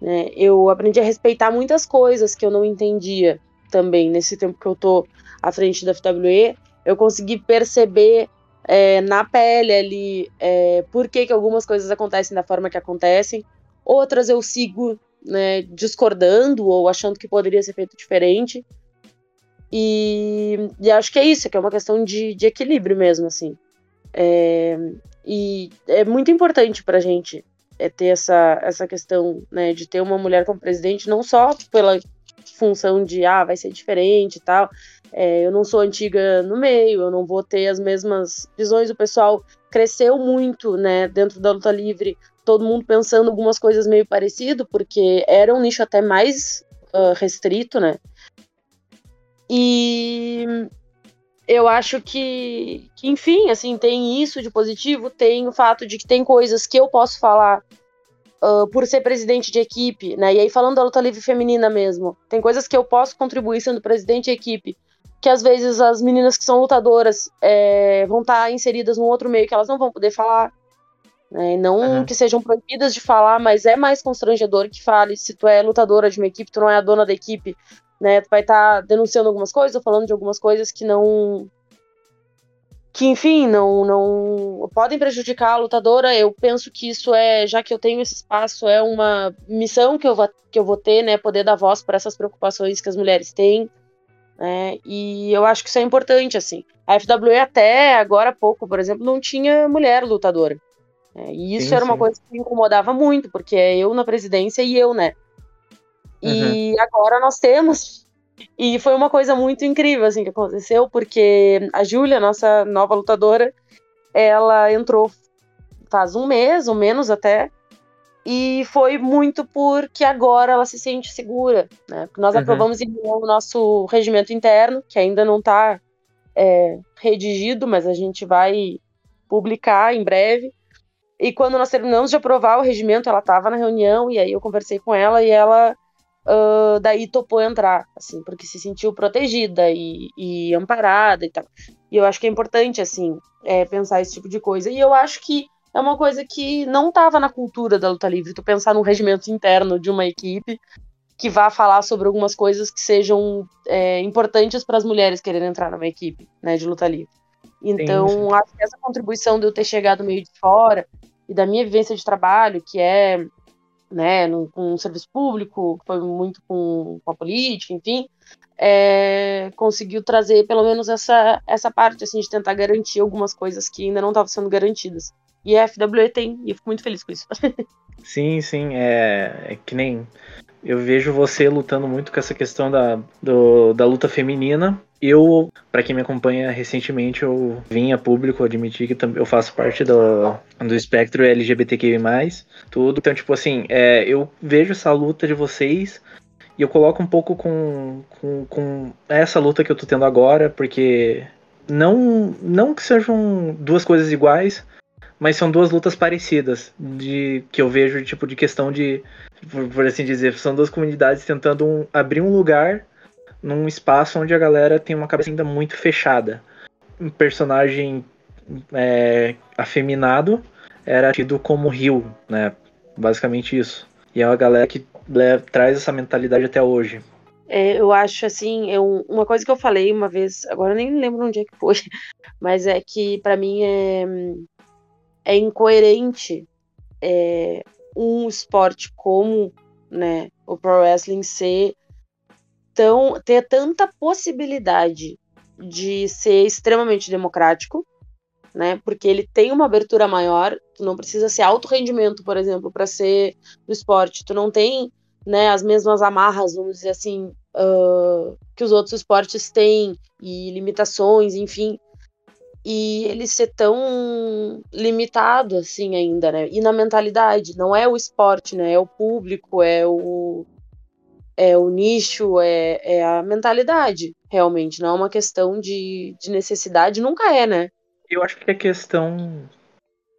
Né? Eu aprendi a respeitar muitas coisas que eu não entendia também nesse tempo que eu tô à frente da FWE. Eu consegui perceber é, na pele ali é, por que, que algumas coisas acontecem da forma que acontecem. Outras eu sigo né, discordando ou achando que poderia ser feito diferente. E, e, acho que é isso, que é uma questão de, de equilíbrio mesmo, assim. É, e é muito importante pra gente é ter essa, essa questão né, de ter uma mulher como presidente, não só pela função de ah, vai ser diferente e tal. É, eu não sou antiga no meio, eu não vou ter as mesmas visões. O pessoal cresceu muito, né, dentro da luta livre, todo mundo pensando algumas coisas meio parecido, porque era um nicho até mais uh, restrito, né? E eu acho que, que, enfim, assim, tem isso de positivo, tem o fato de que tem coisas que eu posso falar uh, por ser presidente de equipe, né? E aí, falando da luta livre feminina mesmo, tem coisas que eu posso contribuir sendo presidente de equipe, que às vezes as meninas que são lutadoras é, vão estar tá inseridas num outro meio que elas não vão poder falar. Né? Não uhum. que sejam proibidas de falar, mas é mais constrangedor que fale se tu é lutadora de uma equipe, tu não é a dona da equipe, né? Tu vai estar tá denunciando algumas coisas ou falando de algumas coisas que não. Que, enfim, não, não podem prejudicar a lutadora. Eu penso que isso é, já que eu tenho esse espaço, é uma missão que eu vou, que eu vou ter, né? Poder dar voz para essas preocupações que as mulheres têm. Né, e eu acho que isso é importante, assim. A FWE até agora há pouco, por exemplo, não tinha mulher lutadora. Né, e isso sim, era uma coisa que me incomodava muito, porque é eu na presidência e eu, né? E uhum. agora nós temos. E foi uma coisa muito incrível assim que aconteceu, porque a Júlia, nossa nova lutadora, ela entrou faz um mês ou menos até. E foi muito porque agora ela se sente segura, né? Porque nós Uhum. aprovamos em o nosso regimento interno, que ainda não está redigido, mas a gente vai publicar em breve. E quando nós terminamos de aprovar o regimento, ela estava na reunião e aí eu conversei com ela e ela ah, daí topou entrar, assim, porque se sentiu protegida e, e amparada e tal. E eu acho que é importante, assim, é, pensar esse tipo de coisa. E eu acho que é uma coisa que não estava na cultura da luta livre, tu pensar num regimento interno de uma equipe que vá falar sobre algumas coisas que sejam é, importantes para as mulheres quererem entrar numa equipe né, de luta livre. Então, sim. acho que essa contribuição de eu ter chegado meio de fora e da minha vivência de trabalho, que é né, num, com um serviço público, foi muito com, com a política, enfim, é, conseguiu trazer pelo menos essa, essa parte assim, de tentar garantir algumas coisas que ainda não estavam sendo garantidas. E a FWE tem, e eu fico muito feliz com isso. Sim, sim, é, é que nem eu vejo você lutando muito com essa questão da, do- da luta feminina. Eu, pra quem me acompanha recentemente, eu vim a público admitir que eu faço parte do, do espectro LGBTQI+, tudo. Então, tipo assim, é, eu vejo essa luta de vocês e eu coloco um pouco com, com, com essa luta que eu tô tendo agora, porque não, não que sejam duas coisas iguais, mas são duas lutas parecidas de que eu vejo tipo de questão de por, por assim dizer são duas comunidades tentando um- abrir um lugar num espaço onde a galera tem uma cabeça ainda muito fechada. Um personagem é, afeminado era tido como rio né? Basicamente isso. E é uma galera que le- traz essa mentalidade até hoje. É, eu acho assim, eu, uma coisa que eu falei uma vez, agora eu nem lembro onde é que foi, mas é que pra mim é, é incoerente é, um esporte como né, o Pro Wrestling ser tão, ter tanta possibilidade de ser extremamente democrático, né? Porque ele tem uma abertura maior, tu não precisa ser alto rendimento, por exemplo, para ser do esporte. Tu não tem né, as mesmas amarras, vamos dizer assim, ah, que os outros esportes têm, e limitações, enfim. E ele ser tão limitado assim ainda, né? E na mentalidade, não é o esporte, né? É o público, é o é o nicho, é, é a mentalidade, realmente. Não é uma questão de, de necessidade, nunca é, né? Eu acho que a questão.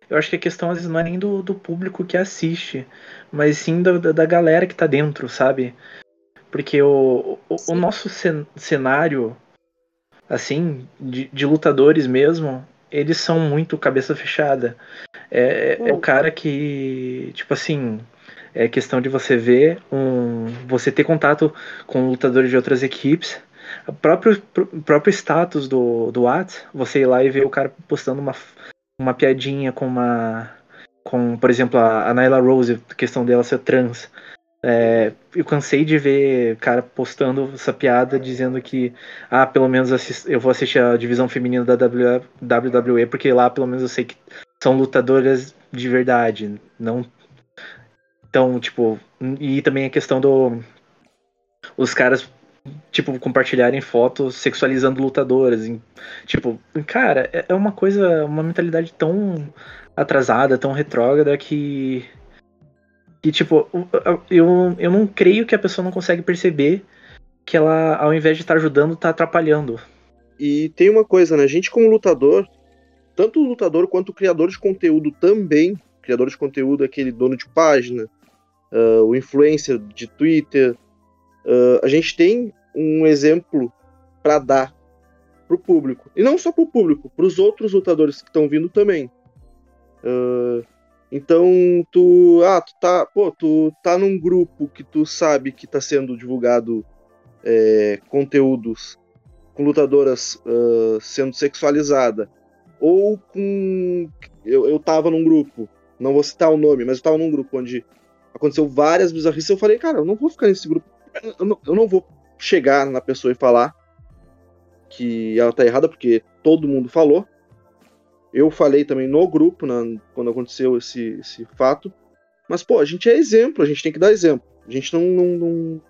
Eu acho que a questão às vezes não é nem do, do público que assiste, mas sim da, da galera que tá dentro, sabe? Porque o, o, o nosso cen- cenário, assim, de, de lutadores mesmo, eles são muito cabeça fechada. É, é o Hum. cara que, tipo assim, é questão de você ver um. Você ter contato com lutadores de outras equipes. O próprio, o próprio status do, do Whats, você ir lá e ver o cara postando uma, uma piadinha com uma. Com, por exemplo, a, a Nyla Rose, questão dela ser trans. É, eu cansei de ver cara postando essa piada dizendo que ah, pelo menos assis- eu vou assistir a divisão feminina da WWE porque lá pelo menos eu sei que são lutadoras de verdade, não então, tipo, e também a questão do os caras tipo compartilharem fotos sexualizando lutadoras, em- tipo, cara, é é uma coisa, uma mentalidade tão atrasada, tão retrógrada que que tipo, eu, eu não creio que a pessoa não consegue perceber que ela, ao invés de estar ajudando, tá atrapalhando. E tem uma coisa, né? A gente como lutador, tanto o lutador quanto o criador de conteúdo também, criador de conteúdo, aquele dono de página, ah, o influencer de Twitter, ah, a gente tem um exemplo para dar pro público. E não só pro público, pros outros lutadores que estão vindo também. Ah, então, tu, ah, tu tá, pô, tu tá num grupo que tu sabe que tá sendo divulgado é, conteúdos com lutadoras ah, sendo sexualizada, ou com. Eu, eu tava num grupo, não vou citar o nome, mas eu tava num grupo onde aconteceu várias bizarrices. Eu falei, cara, eu não vou ficar nesse grupo. Eu não, eu não vou chegar na pessoa e falar que ela tá errada, porque todo mundo falou. Eu falei também no grupo, na- quando aconteceu esse, esse fato. Mas, pô, a gente é exemplo, a gente tem que dar exemplo. A gente não, não, não,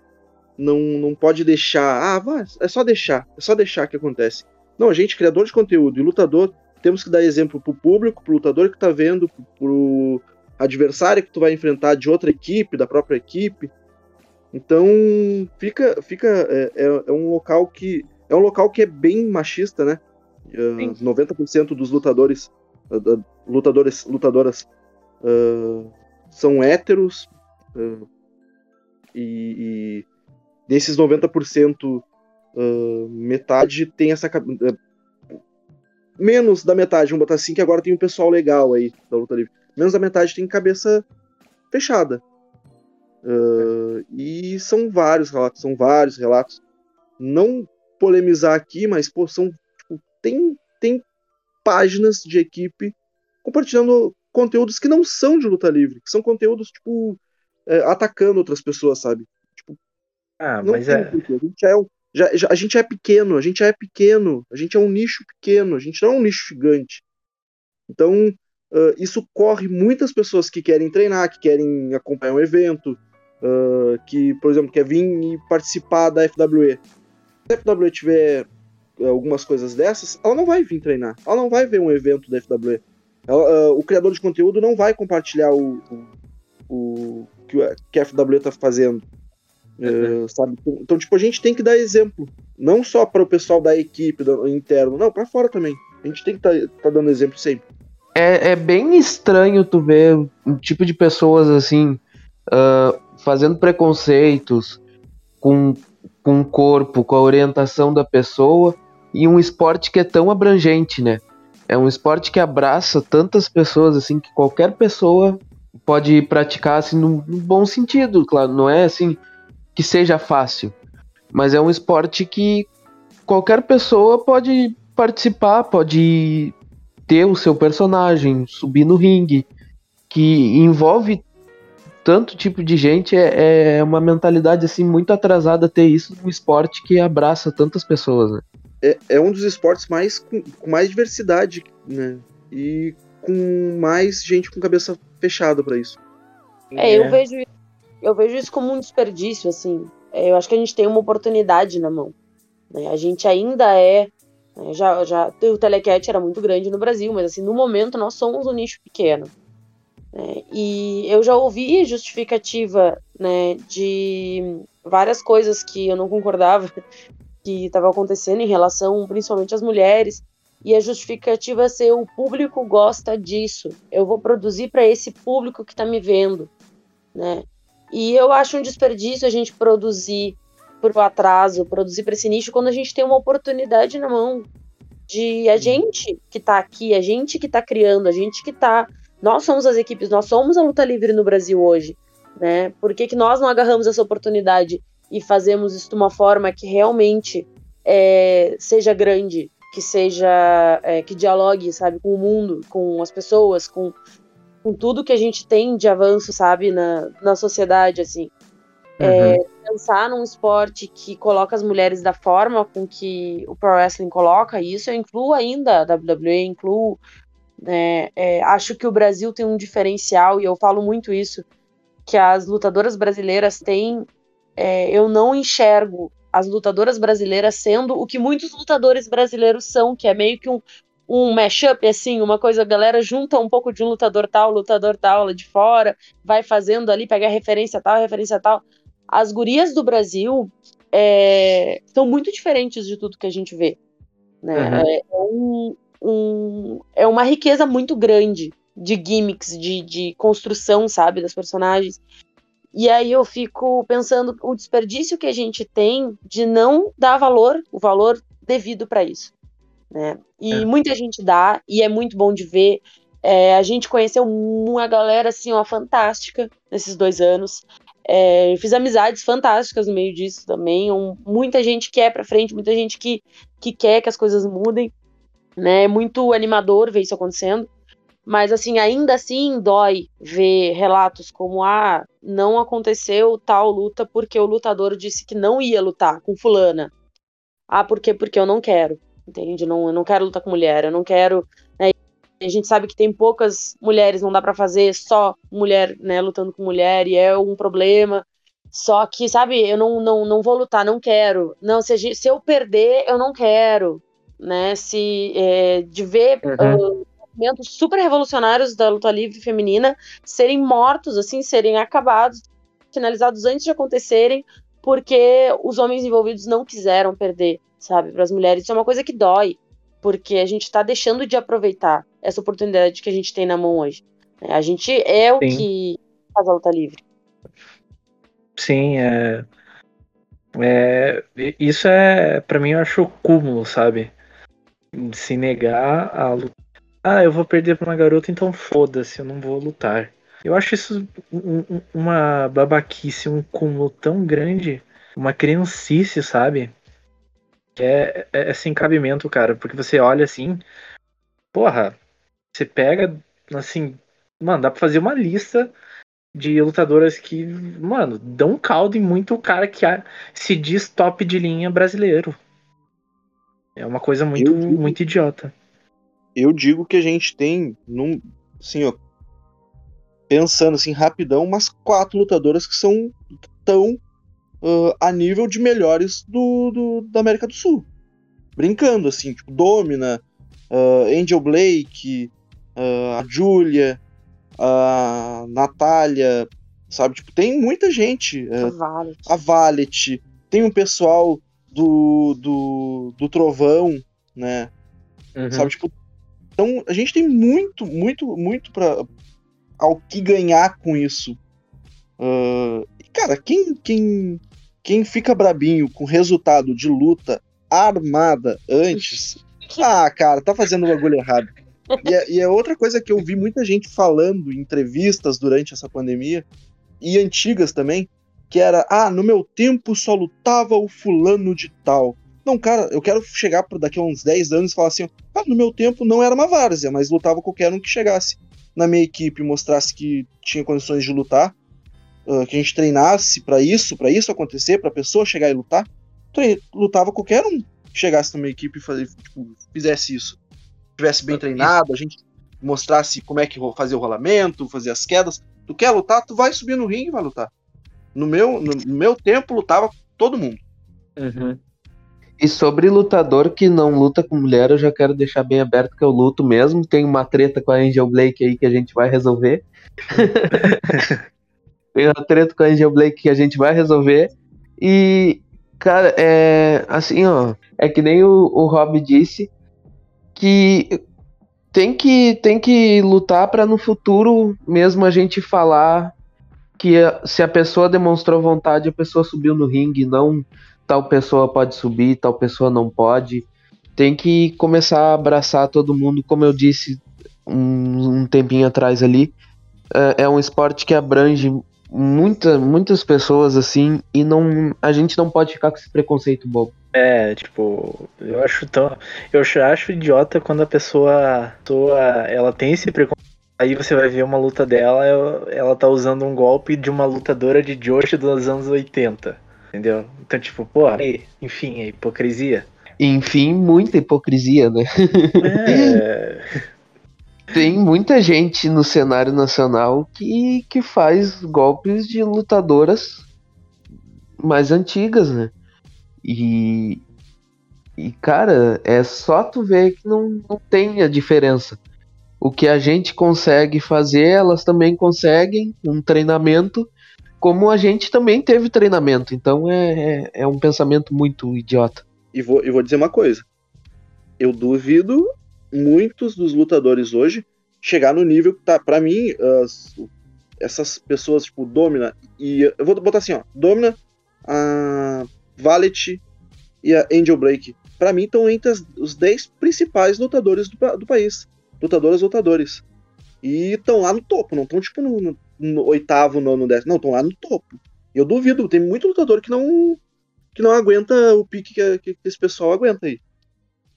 não, não pode deixar. Ah, vai, é só deixar. É só deixar que acontece. Não, a gente, criador de conteúdo e lutador, temos que dar exemplo pro público, pro lutador que tá vendo, pro, adversária que tu vai enfrentar de outra equipe, da própria equipe. Então fica, fica é, é, é um local que é um local que é bem machista, né? Uh, 90% dos lutadores, uh, lutadores, lutadoras uh, são héteros e, e desses 90% metade tem essa menos da metade, vamos botar assim, que agora tem um pessoal legal aí da luta livre. Menos da metade tem cabeça fechada. Uh, e são vários relatos, são vários relatos. Não polemizar aqui, mas pô, são tipo, tem tem páginas de equipe compartilhando conteúdos que não são de luta livre, que são conteúdos tipo é, atacando outras pessoas, sabe? Tipo, ah, mas é... A gente é um, já, já, a gente é pequeno, a gente é pequeno, a gente é um nicho pequeno, a gente não é um nicho gigante. Então, uh, isso corre muitas pessoas que querem treinar, que querem acompanhar um evento, uh, que, por exemplo, quer vir e participar da FWE. Se a FWE tiver uh, algumas coisas dessas, ela não vai vir treinar. Ela não vai ver um evento da FWE. Ela, uh, o criador de conteúdo não vai compartilhar o, o, o que a FWE está fazendo. Uhum. sabe? Então, tipo, a gente tem que dar exemplo. Não só para o pessoal da equipe do, interno, não, para fora também. A gente tem que estar tá, tá dando exemplo sempre. É, é, bem estranho tu ver um tipo de pessoas assim. Uh, fazendo preconceitos com, com o corpo, com a orientação da pessoa, e um esporte que é tão abrangente, né? É um esporte que abraça tantas pessoas, assim, que qualquer pessoa pode praticar, assim, no, no bom sentido, claro, não é assim que seja fácil, mas é um esporte que qualquer pessoa pode participar, pode ter o seu personagem, subir no ringue, que envolve tanto tipo de gente, é, é uma mentalidade assim muito atrasada ter isso num esporte que abraça tantas pessoas, né? É, é um dos esportes mais com, com mais diversidade, né? E com mais gente com cabeça fechada para isso. É, eu é. vejo eu vejo isso como um desperdício, assim. É, eu acho que a gente tem uma oportunidade na mão. Né? A gente ainda é. Já, já, o Telecat era muito grande no Brasil, mas assim, no momento nós somos um nicho pequeno. Né? E eu já ouvi justificativa né, de várias coisas que eu não concordava que estava acontecendo em relação principalmente às mulheres. E a justificativa é ser o público gosta disso. Eu vou produzir para esse público que está me vendo, né? E eu acho um desperdício a gente produzir por atraso, produzir para esse nicho quando a gente tem uma oportunidade na mão de a gente que está aqui, a gente que está criando, a gente que está nós somos as equipes, nós somos a luta livre no Brasil hoje, né? Por que, que nós não agarramos essa oportunidade e fazemos isso de uma forma que realmente é, seja grande, que seja é, que dialogue, sabe, com o mundo, com as pessoas, com, com tudo que a gente tem de avanço, sabe, na, na sociedade, assim. É, uhum. Pensar num esporte que coloca as mulheres da forma com que o Pro Wrestling coloca, e isso eu incluo ainda a WWE, incluo é, é, acho que o Brasil tem um diferencial, e eu falo muito isso, que as lutadoras brasileiras têm. É, eu não enxergo as lutadoras brasileiras sendo o que muitos lutadores brasileiros são, que é meio que um, um mashup, assim, uma coisa, a galera junta um pouco de um lutador tal, lutador tal lá de fora, vai fazendo ali, pega a referência tal, a referência tal. As gurias do Brasil é, são muito diferentes de tudo que a gente vê. Né? Uhum. É, é um, um, é uma riqueza muito grande de gimmicks, de, de construção, sabe, das personagens. E aí eu fico pensando o desperdício que a gente tem de não dar valor, o valor devido para isso. Né? E é. muita gente dá, e é muito bom de ver. É, a gente conheceu uma galera assim, ó, fantástica nesses dois anos. É, fiz amizades fantásticas no meio disso também. Um, muita gente quer para frente, muita gente que, que quer que as coisas mudem né? É muito animador ver isso acontecendo. Mas, assim, ainda assim dói ver relatos como: ah, não aconteceu tal luta porque o lutador disse que não ia lutar com Fulana. Ah, por quê? Porque eu não quero, entende? Não, eu não quero lutar com mulher, eu não quero. A gente sabe que tem poucas mulheres, não dá para fazer só mulher, né, lutando com mulher, e é um problema. Só que, sabe, eu não, não, não vou lutar, não quero. Não, se, gente, se eu perder, eu não quero né? Se é, de ver uhum. uh, movimentos super revolucionários da luta livre feminina serem mortos, assim, serem acabados, finalizados antes de acontecerem, porque os homens envolvidos não quiseram perder, sabe, para as mulheres. Isso é uma coisa que dói, porque a gente está deixando de aproveitar essa oportunidade que a gente tem na mão hoje. A gente é o Sim. que faz a luta livre. Sim, é. é isso é, para mim, eu acho o cúmulo, sabe? Se negar a luta. Ah, eu vou perder pra uma garota, então foda-se, eu não vou lutar. Eu acho isso um, uma babaquice, um cúmulo tão grande, uma criancice, sabe? É, é, é sem cabimento, cara, porque você olha assim, porra, você pega, assim, mano, dá pra fazer uma lista de lutadoras que, mano, dão caldo em muito cara que se diz top de linha brasileiro. É uma coisa muito, digo, muito idiota. Eu digo que a gente tem, num, assim, ó, pensando assim rapidão, umas quatro lutadoras que são tão uh, a nível de melhores do, do, da América do Sul. Brincando, assim, tipo, Domina, uh, Angel Blake, uh, a Julia, a Natália, sabe? Tipo, tem muita gente. a Valet. A Valet. Tem um pessoal do, do, do Trovão, né? Uhum. Sabe? Tipo, então a gente tem muito, muito, muito para ao que ganhar com isso. Uh, cara, quem, quem, quem fica brabinho com resultado de luta armada antes. Ah, cara, tá fazendo o bagulho errado. E é, e é, outra coisa que eu vi muita gente falando em entrevistas durante essa pandemia, e antigas também, que era, ah, no meu tempo só lutava o fulano de tal. Não, cara, eu quero chegar por daqui a uns 10 anos e falar assim, ah, no meu tempo não era uma várzea, mas lutava qualquer um que chegasse na minha equipe mostrasse que tinha condições de lutar, uh, que a gente treinasse para isso, para isso acontecer, para a pessoa chegar e lutar, lutava qualquer um que chegasse na minha equipe e fazer, tipo, fizesse isso. Tivesse bem treinado, a gente mostrasse como é que fazer o rolamento, fazer as quedas. Tu quer lutar, tu vai subir no ringue e vai lutar. No meu, no, no meu tempo, lutava todo mundo. Uhum. E sobre lutador que não luta com mulher, eu já quero deixar bem aberto que eu luto mesmo. Tem uma treta com a Angel Blake aí que a gente vai resolver. Tem uma treta com a Angel Blake que a gente vai resolver. E, cara, é assim, ó. É que nem o, o Rob disse que tem que, tem que lutar para no futuro mesmo a gente falar que se a pessoa demonstrou vontade, a pessoa subiu no ringue, não tal pessoa pode subir, tal pessoa não pode. Tem que começar a abraçar todo mundo, como eu disse um, um tempinho atrás ali. É, é um esporte que abrange muita, muitas pessoas assim e não a gente não pode ficar com esse preconceito bobo. É, tipo, eu acho tão. Eu acho idiota quando a pessoa, pessoa ela tem esse preconceito. Aí você vai ver uma luta dela, ela tá usando um golpe de uma lutadora de Joshi dos anos 80. Entendeu? Então, tipo, pô, enfim, é hipocrisia. Enfim, muita hipocrisia, né? É. Tem muita gente no cenário nacional que, que faz golpes de lutadoras mais antigas, né? E, e cara, é só tu ver que não, não tem a diferença. O que a gente consegue fazer, elas também conseguem, um treinamento, como a gente também teve treinamento. Então é, é, é um pensamento muito idiota. E vou, e vou dizer uma coisa. Eu duvido muitos dos lutadores hoje chegar no nível que tá. Pra mim, as, essas pessoas, tipo, Domina e. Eu vou botar assim, ó. Domina, a Valet e a Angel Blake. Pra mim, estão entre as, os 10 principais lutadores do, do país. Lutadoras, lutadores. E estão lá no topo, não estão, tipo, no, no oitavo, nono, décimo. Não, estão lá no topo. Eu duvido, tem muito lutador que não que não aguenta o pique que, que esse pessoal aguenta aí.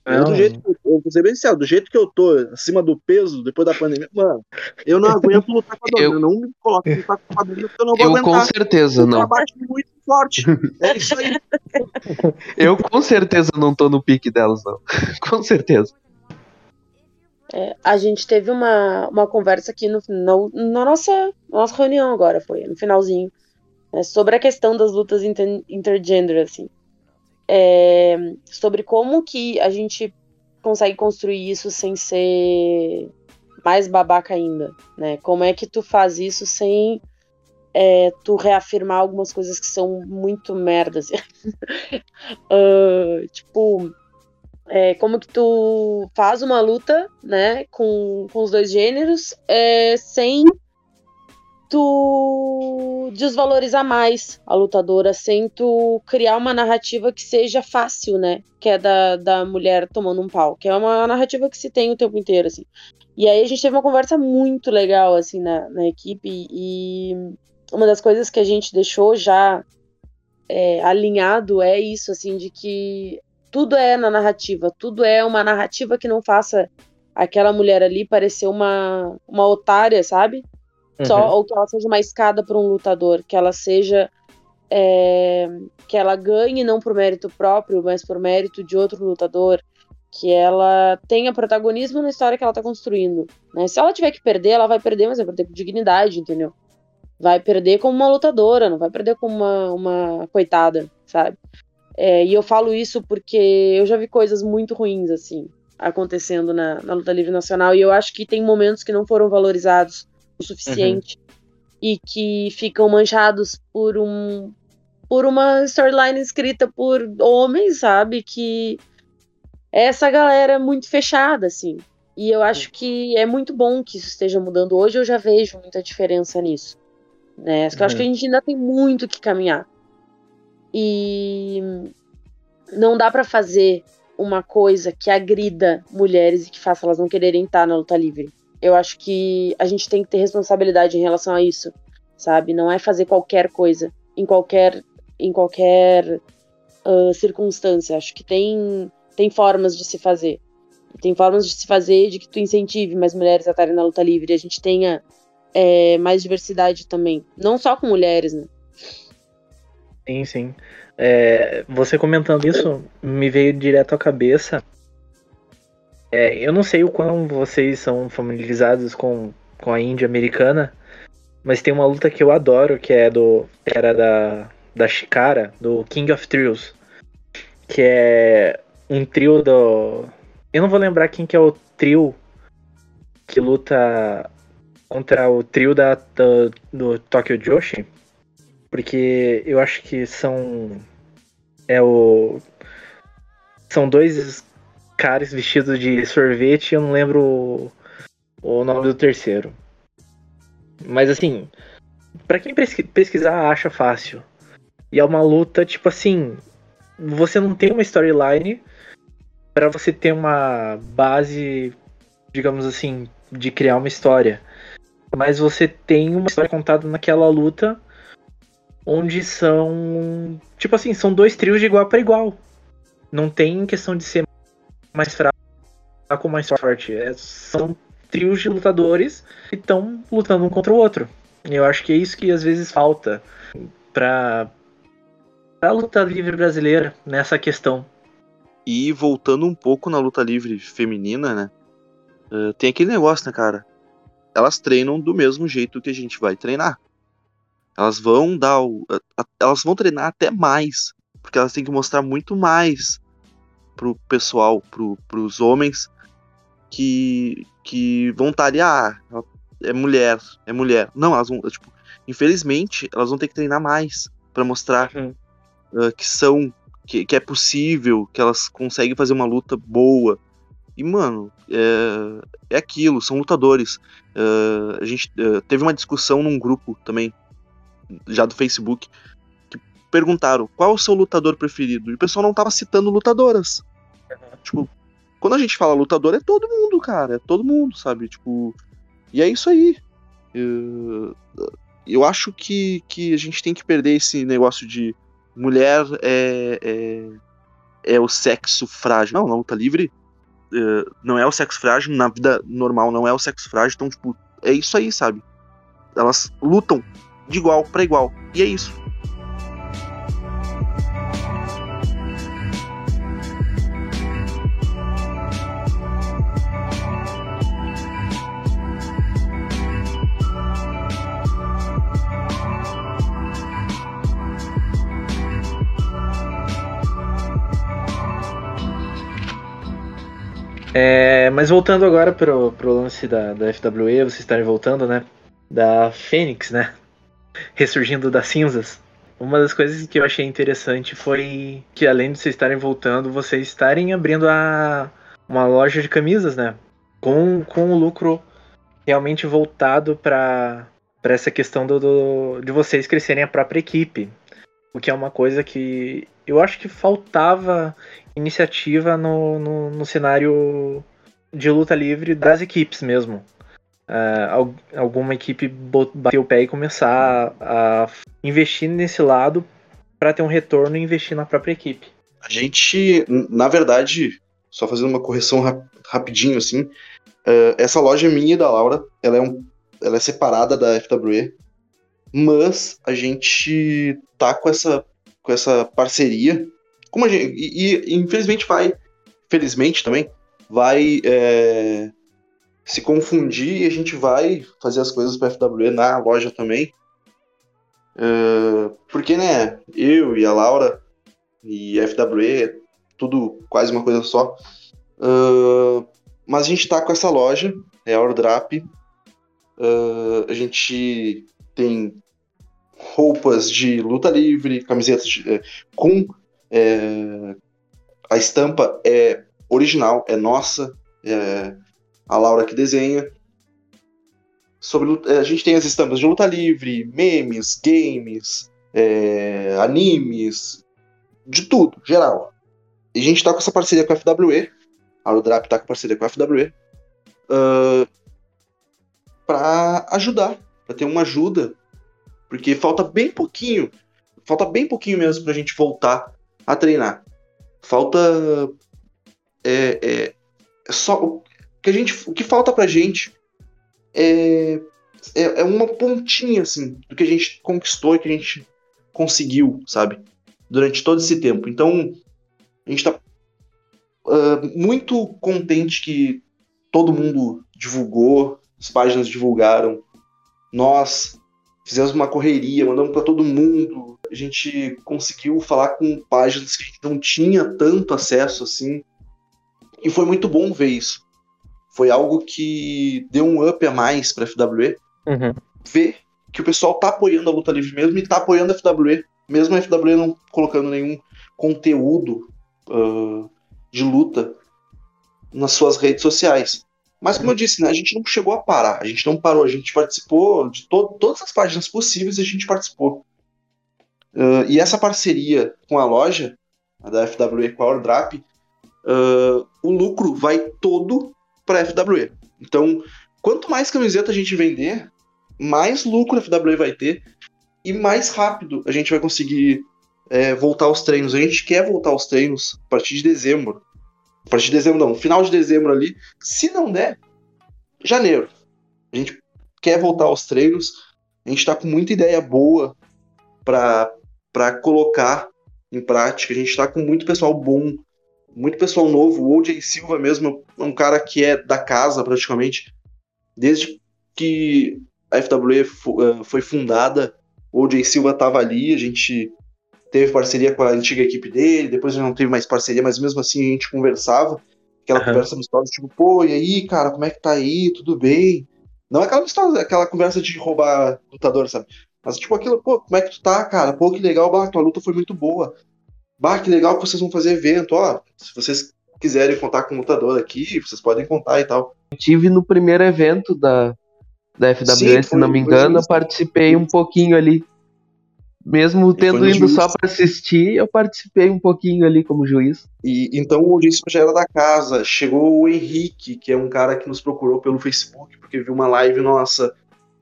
Eu, do jeito que eu, eu vou ser bem sincero, do jeito que eu tô, acima do peso, depois da pandemia, mano, eu não aguento lutar com a. Eu, não me coloco em lutar com a porque eu não vou eu aguentar. com certeza eu não. bate muito forte. É isso aí. eu com certeza não tô no pique delas, não. com certeza. É, a gente teve uma, uma conversa aqui no, no, na nossa, nossa reunião agora, foi no finalzinho, né, sobre a questão das lutas inter, intergender, assim. É, sobre como que a gente consegue construir isso sem ser mais babaca ainda, né? Como é que tu faz isso sem é, tu reafirmar algumas coisas que são muito merdas? uh, tipo, é, como que tu faz uma luta, né, com, com os dois gêneros, é, sem tu desvalorizar mais a lutadora, sem tu criar uma narrativa que seja fácil, né? Que é da, da mulher tomando um pau, que é uma narrativa que se tem o tempo inteiro, assim. E aí a gente teve uma conversa muito legal, assim, na, na equipe, e uma das coisas que a gente deixou já é, alinhado é isso, assim, de que tudo é na narrativa, tudo é uma narrativa que não faça aquela mulher ali parecer uma, uma otária, sabe? Uhum. Só, ou que ela seja uma escada para um lutador, que ela seja. É, que ela ganhe não por mérito próprio, mas por mérito de outro lutador, que ela tenha protagonismo na história que ela está construindo. Né? Se ela tiver que perder, ela vai perder, mas vai perder com dignidade, entendeu? Vai perder como uma lutadora, não vai perder como uma, uma coitada, sabe? É, e eu falo isso porque eu já vi coisas muito ruins, assim, acontecendo na, na luta livre nacional, e eu acho que tem momentos que não foram valorizados o suficiente uhum. e que ficam manchados por um por uma storyline escrita por homens, sabe? Que essa galera é muito fechada, assim. E eu acho que é muito bom que isso esteja mudando. Hoje eu já vejo muita diferença nisso. Né? Eu acho que a uhum. gente ainda tem muito que caminhar. E não dá para fazer uma coisa que agrida mulheres e que faça elas não quererem estar na luta livre. Eu acho que a gente tem que ter responsabilidade em relação a isso, sabe? Não é fazer qualquer coisa em qualquer em qualquer uh, circunstância. Acho que tem tem formas de se fazer. Tem formas de se fazer de que tu incentive mais mulheres a estarem na luta livre. A gente tenha é, mais diversidade também. Não só com mulheres, né? Sim, sim. É, você comentando isso me veio direto à cabeça é, eu não sei o quão vocês são familiarizados com, com a Índia americana, mas tem uma luta que eu adoro, que é do. Era da, da Shikara, do King of Trios. Que é um trio do. Eu não vou lembrar quem que é o trio que luta contra o trio da, do, do Tokyo Joshi. Porque eu acho que são. É o. São dois caras vestidos de sorvete, eu não lembro o, nome do terceiro. Mas assim, para quem pesquisar, acha fácil. E é uma luta, tipo assim, você não tem uma storyline para você ter uma base, digamos assim, de criar uma história. Mas você tem uma história contada naquela luta onde são, tipo assim, são dois trios de igual para igual. Não tem questão de ser mais fraco ou mais forte. É, são trios de lutadores que estão lutando um contra o outro. E eu acho que é isso que às vezes falta para a luta livre brasileira nessa questão. E voltando um pouco na luta livre feminina, né? Uh, tem aquele negócio, né, cara? Elas treinam do mesmo jeito que a gente vai treinar. Elas vão dar o, elas vão treinar até mais, porque elas têm que mostrar muito mais pro pessoal, pro, pros homens que, que vão estar tá ali, ah, é mulher, é mulher. Não, elas vão, tipo, infelizmente, elas vão ter que treinar mais para mostrar uhum. uh, que são, que, que é possível, que elas conseguem fazer uma luta boa. E, mano, é, é aquilo, são lutadores. Uh, a gente uh, teve uma discussão num grupo também, já do Facebook, perguntaram qual é o seu lutador preferido. E o pessoal não tava citando lutadoras. Uhum. Tipo, quando a gente fala lutador, é todo mundo, cara. É todo mundo, sabe? Tipo. E é isso aí. Eu, eu acho que, que a gente tem que perder esse negócio de mulher é, é, é o sexo frágil. Não, na luta livre é, não é o sexo frágil, na vida normal não é o sexo frágil. Então, tipo, é isso aí, sabe? Elas lutam de igual para igual. E é isso. É, mas voltando agora pro, pro lance da, da FWE, vocês estarem voltando, né? Da Fênix, né? Ressurgindo das cinzas. Uma das coisas que eu achei interessante foi que além de vocês estarem voltando, vocês estarem abrindo a, uma loja de camisas, né? Com, com o lucro realmente voltado para essa questão do, do, de vocês crescerem a própria equipe. O que é uma coisa que eu acho que faltava iniciativa no, no, no cenário de luta livre das equipes mesmo. Uh, alguma equipe bater o pé e começar a investir nesse lado para ter um retorno e investir na própria equipe. A gente, na verdade, só fazendo uma correção rap rapidinho assim, uh, essa loja minha e da Laura, ela é, um, ela é separada da FWE, mas a gente tá com essa, com essa parceria como a gente, e, e infelizmente vai, felizmente também, vai é, se confundir e a gente vai fazer as coisas para FWE na loja também. É, porque, né, eu e a Laura e a FWE, tudo quase uma coisa só. Uh, mas a gente tá com essa loja, é a Ordrap. Uh, a gente tem roupas de luta livre, camisetas de, é, com é, a estampa é original, é nossa, é a Laura que desenha. Sobre, é, a gente tem as estampas de luta livre, memes, games, é, animes, de tudo, geral. E a gente está com essa parceria com a FWE, a Aerodrap está com parceria com a FWE, uh, para ajudar, para ter uma ajuda, porque falta bem pouquinho, falta bem pouquinho mesmo para a gente voltar a treinar. Falta. É, é, só. O que, a gente, o que falta pra gente é, é, é, uma pontinha, assim, do que a gente conquistou e que a gente conseguiu, sabe? Durante todo esse tempo. Então, a gente tá uh, muito contente que todo mundo divulgou, as páginas divulgaram. Nós fizemos uma correria, mandamos para todo mundo. A gente conseguiu falar com páginas que a gente não tinha tanto acesso assim. E foi muito bom ver isso. Foi algo que deu um up a mais para a FWE. Uhum. Ver que o pessoal tá apoiando a luta livre mesmo e tá apoiando a FWE, mesmo a FWE não colocando nenhum conteúdo uh, de luta nas suas redes sociais. Mas, como eu disse, né, a gente não chegou a parar, a gente não parou, a gente participou de to todas as páginas possíveis, a gente participou. Uh, e essa parceria com a loja, a da FWE com a Ordrap, uh, o lucro vai todo para a FWE. Então, quanto mais camiseta a gente vender, mais lucro a FWE vai ter e mais rápido a gente vai conseguir é, voltar aos treinos. A gente quer voltar aos treinos a partir de dezembro. A partir de dezembro, não, final de dezembro ali. Se não der, janeiro. A gente quer voltar aos treinos. A gente está com muita ideia boa para colocar em prática. A gente está com muito pessoal bom, muito pessoal novo. O OJ Silva mesmo é um cara que é da casa praticamente. Desde que a FWE eh, foi fundada, o OJ Silva estava ali. A gente teve parceria com a antiga equipe dele, depois não teve mais parceria, mas mesmo assim a gente conversava, aquela uhum. conversa amistosa, tipo, pô, e aí, cara, como é que tá aí? Tudo bem? Não é aquela amistosa, aquela conversa de roubar lutador, sabe? Mas tipo aquilo, pô, como é que tu tá, cara? Pô, que legal, bah, tua luta foi muito boa. Bah, que legal que vocês vão fazer evento, ó. Se vocês quiserem contar com o lutador aqui, vocês podem contar e tal. Tive no primeiro evento da, da FWS, Sim, se não me engano, eu participei um pouquinho ali. Mesmo tendo ido juiz. só para assistir, eu participei um pouquinho ali como juiz. E então o Odíssio já era da casa. Chegou o Henrique, que é um cara que nos procurou pelo Facebook porque viu uma live nossa.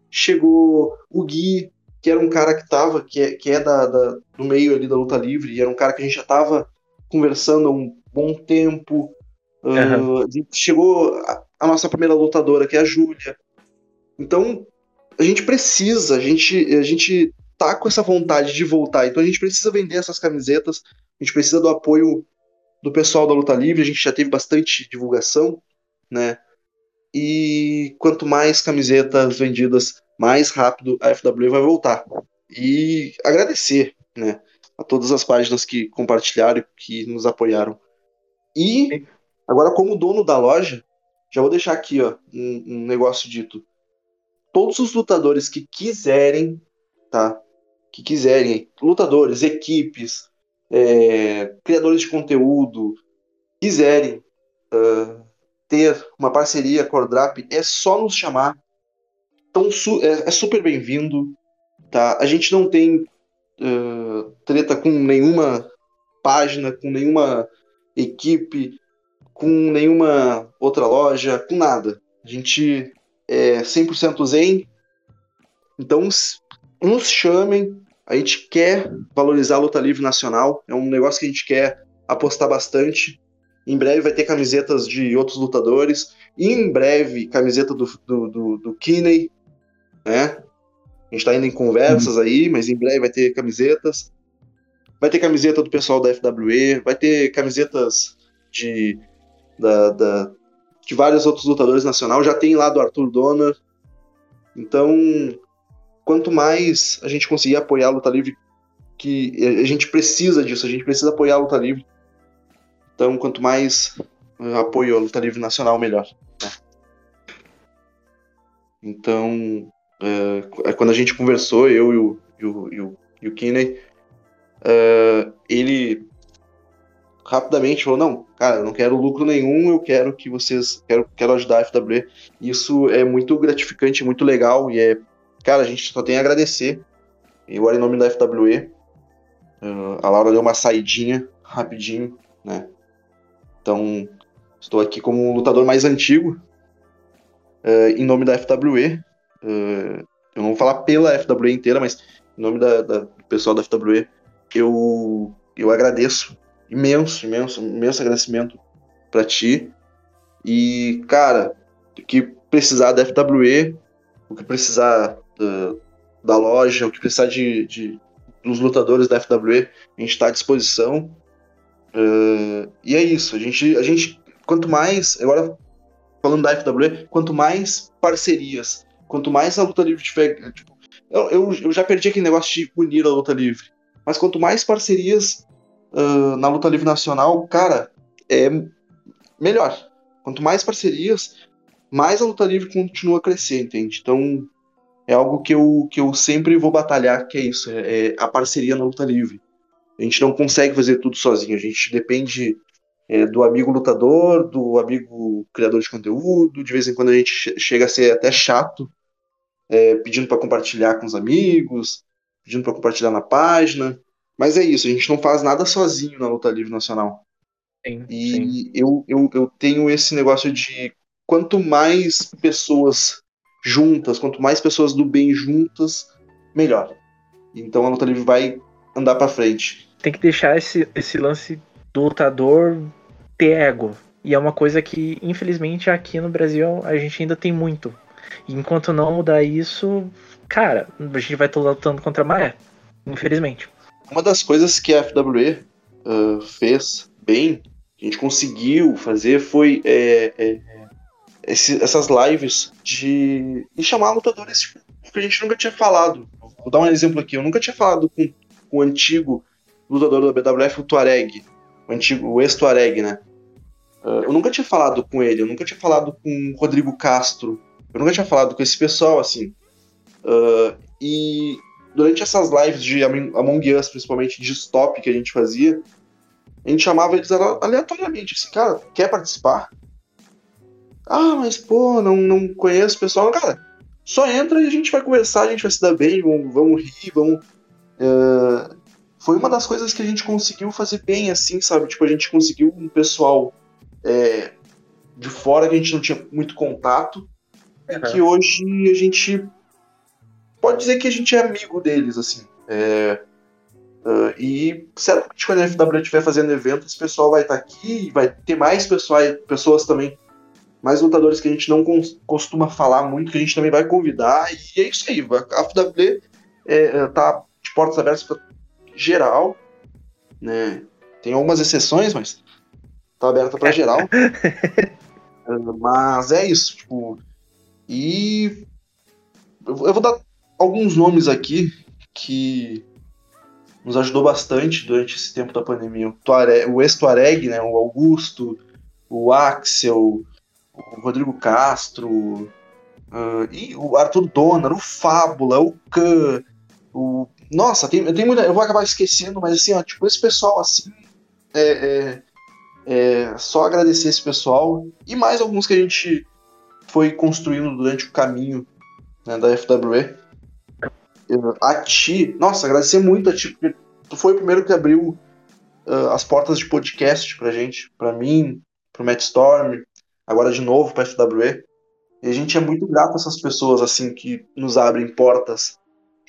Chegou o Gui, que era um cara que tava, que é, que é da, da, do meio ali da luta livre, e era um cara que a gente já tava conversando há um bom tempo. Uhum. Uh, chegou a, a, nossa primeira lutadora, que é a Júlia. Então, a gente precisa, a gente, a gente tá com essa vontade de voltar. Então a gente precisa vender essas camisetas, a gente precisa do apoio do pessoal da luta livre, a gente já teve bastante divulgação, né? E quanto mais camisetas vendidas, mais rápido a FW vai voltar. E agradecer, né, a todas as páginas que compartilharam, que nos apoiaram. E Agora, como dono da loja, já vou deixar aqui ó, um, um negócio dito. Todos os lutadores que quiserem, tá? Que quiserem, lutadores, equipes, é, criadores de conteúdo, quiserem uh, ter uma parceria com a Drap, é só nos chamar. Então, é, é super bem-vindo. Tá? A gente não tem uh, treta com nenhuma página, com nenhuma equipe, com nenhuma outra loja, com nada. A gente é 100% zen. Então, nos chamem. A gente quer valorizar a luta livre nacional. É um negócio que a gente quer apostar bastante. Em breve vai ter camisetas de outros lutadores. E em breve, camiseta do, do, do, do Kinney. Né? A gente está indo em conversas uhum. aí, mas em breve vai ter camisetas. Vai ter camiseta do pessoal da FWE, vai ter camisetas de da, da, de vários outros lutadores nacionais. Já tem lá do Arthur Donner. Então, quanto mais a gente conseguir apoiar a luta livre, que a gente precisa disso, a gente precisa apoiar a luta livre. Então, quanto mais uh, apoio à luta livre nacional, melhor. Né? Então, uh, quando a gente conversou, eu e o, e o, e o, e o Kinney, uh, ele rapidamente falou: não, cara, eu não quero lucro nenhum, eu quero que vocês. Quero, quero ajudar a FWE. Isso é muito gratificante, muito legal, e é. Cara, a gente só tem a agradecer. E agora, em nome da FWE, uh, a Laura deu uma saidinha rapidinho, né? Então, estou aqui como um lutador mais antigo, uh, em nome da FWE. Uh, eu não vou falar pela FWE inteira, mas em nome da, da, do pessoal da FWE, eu, eu agradeço imenso, imenso, imenso agradecimento para ti. E, cara, o que precisar da FWE, o que precisar da, da loja, o que precisar de, de, dos lutadores da FWE, a gente está à disposição. Uh, e é isso, a gente, a gente, quanto mais, agora falando da FWE, quanto mais parcerias, quanto mais a luta livre tiver. Tipo, eu, eu, eu já perdi aquele negócio de unir a luta livre, mas quanto mais parcerias uh, na luta livre nacional, cara, é melhor. Quanto mais parcerias, mais a luta livre continua a crescer, entende? Então, é algo que eu, que eu sempre vou batalhar, que é isso, é, é a parceria na luta livre. A gente não consegue fazer tudo sozinho, a gente depende é, do amigo lutador, do amigo criador de conteúdo, de vez em quando a gente chega a ser até chato, é, pedindo para compartilhar com os amigos, pedindo para compartilhar na página. Mas é isso, a gente não faz nada sozinho na luta livre nacional. Sim, e sim. Eu, eu, eu tenho esse negócio de quanto mais pessoas juntas, quanto mais pessoas do bem juntas, melhor. Então a luta livre vai andar para frente. Tem que deixar esse, esse lance do lutador ter ego. E é uma coisa que, infelizmente, aqui no Brasil a gente ainda tem muito. E enquanto não mudar isso, cara, a gente vai estar lutando contra a maré. Infelizmente. Uma das coisas que a FWE uh, fez bem, que a gente conseguiu fazer, foi é, é, esse, essas lives de, de chamar lutadores tipo, que a gente nunca tinha falado. Vou dar um exemplo aqui. Eu nunca tinha falado com, com o antigo lutador da BWF, o Tuareg. O antigo, o ex-Tuareg, né? Uh, eu nunca tinha falado com ele, eu nunca tinha falado com o Rodrigo Castro, eu nunca tinha falado com esse pessoal, assim. Uh, e durante essas lives de Among Us, principalmente de stop que a gente fazia, a gente chamava eles aleatoriamente, assim, cara, quer participar? Ah, mas pô, não, não conheço o pessoal. Cara, só entra e a gente vai conversar, a gente vai se dar bem, vamos, vamos rir, vamos. Uh, foi uma das coisas que a gente conseguiu fazer bem, assim, sabe? Tipo, a gente conseguiu um pessoal é, de fora que a gente não tinha muito contato, uhum. e que hoje a gente pode dizer que a gente é amigo deles, assim. É, uh, e certamente quando a FW estiver fazendo evento, esse pessoal vai estar tá aqui, vai ter mais pessoal, pessoas também, mais lutadores que a gente não costuma falar muito, que a gente também vai convidar, e é isso aí. A FW é, é, tá de portas abertas para geral, né? Tem algumas exceções, mas tá aberta para geral. uh, mas é isso, tipo. E eu vou dar alguns nomes aqui que nos ajudou bastante durante esse tempo da pandemia. O, Tuareg, o ex-Tuareg, né, o Augusto, o Axel, o Rodrigo Castro, uh, e o Arthur Donner, o Fábula, o Khan, o. Nossa, tem, tem muita. Eu vou acabar esquecendo, mas assim, ó, tipo, esse pessoal assim. É, é, é só agradecer esse pessoal. E mais alguns que a gente foi construindo durante o caminho né, da FWE. A ti, nossa, agradecer muito a ti, porque tu foi o primeiro que abriu uh, as portas de podcast pra gente, pra mim, pro Matt Storm, agora de novo pra FWE. E a gente é muito grato a essas pessoas, assim, que nos abrem portas.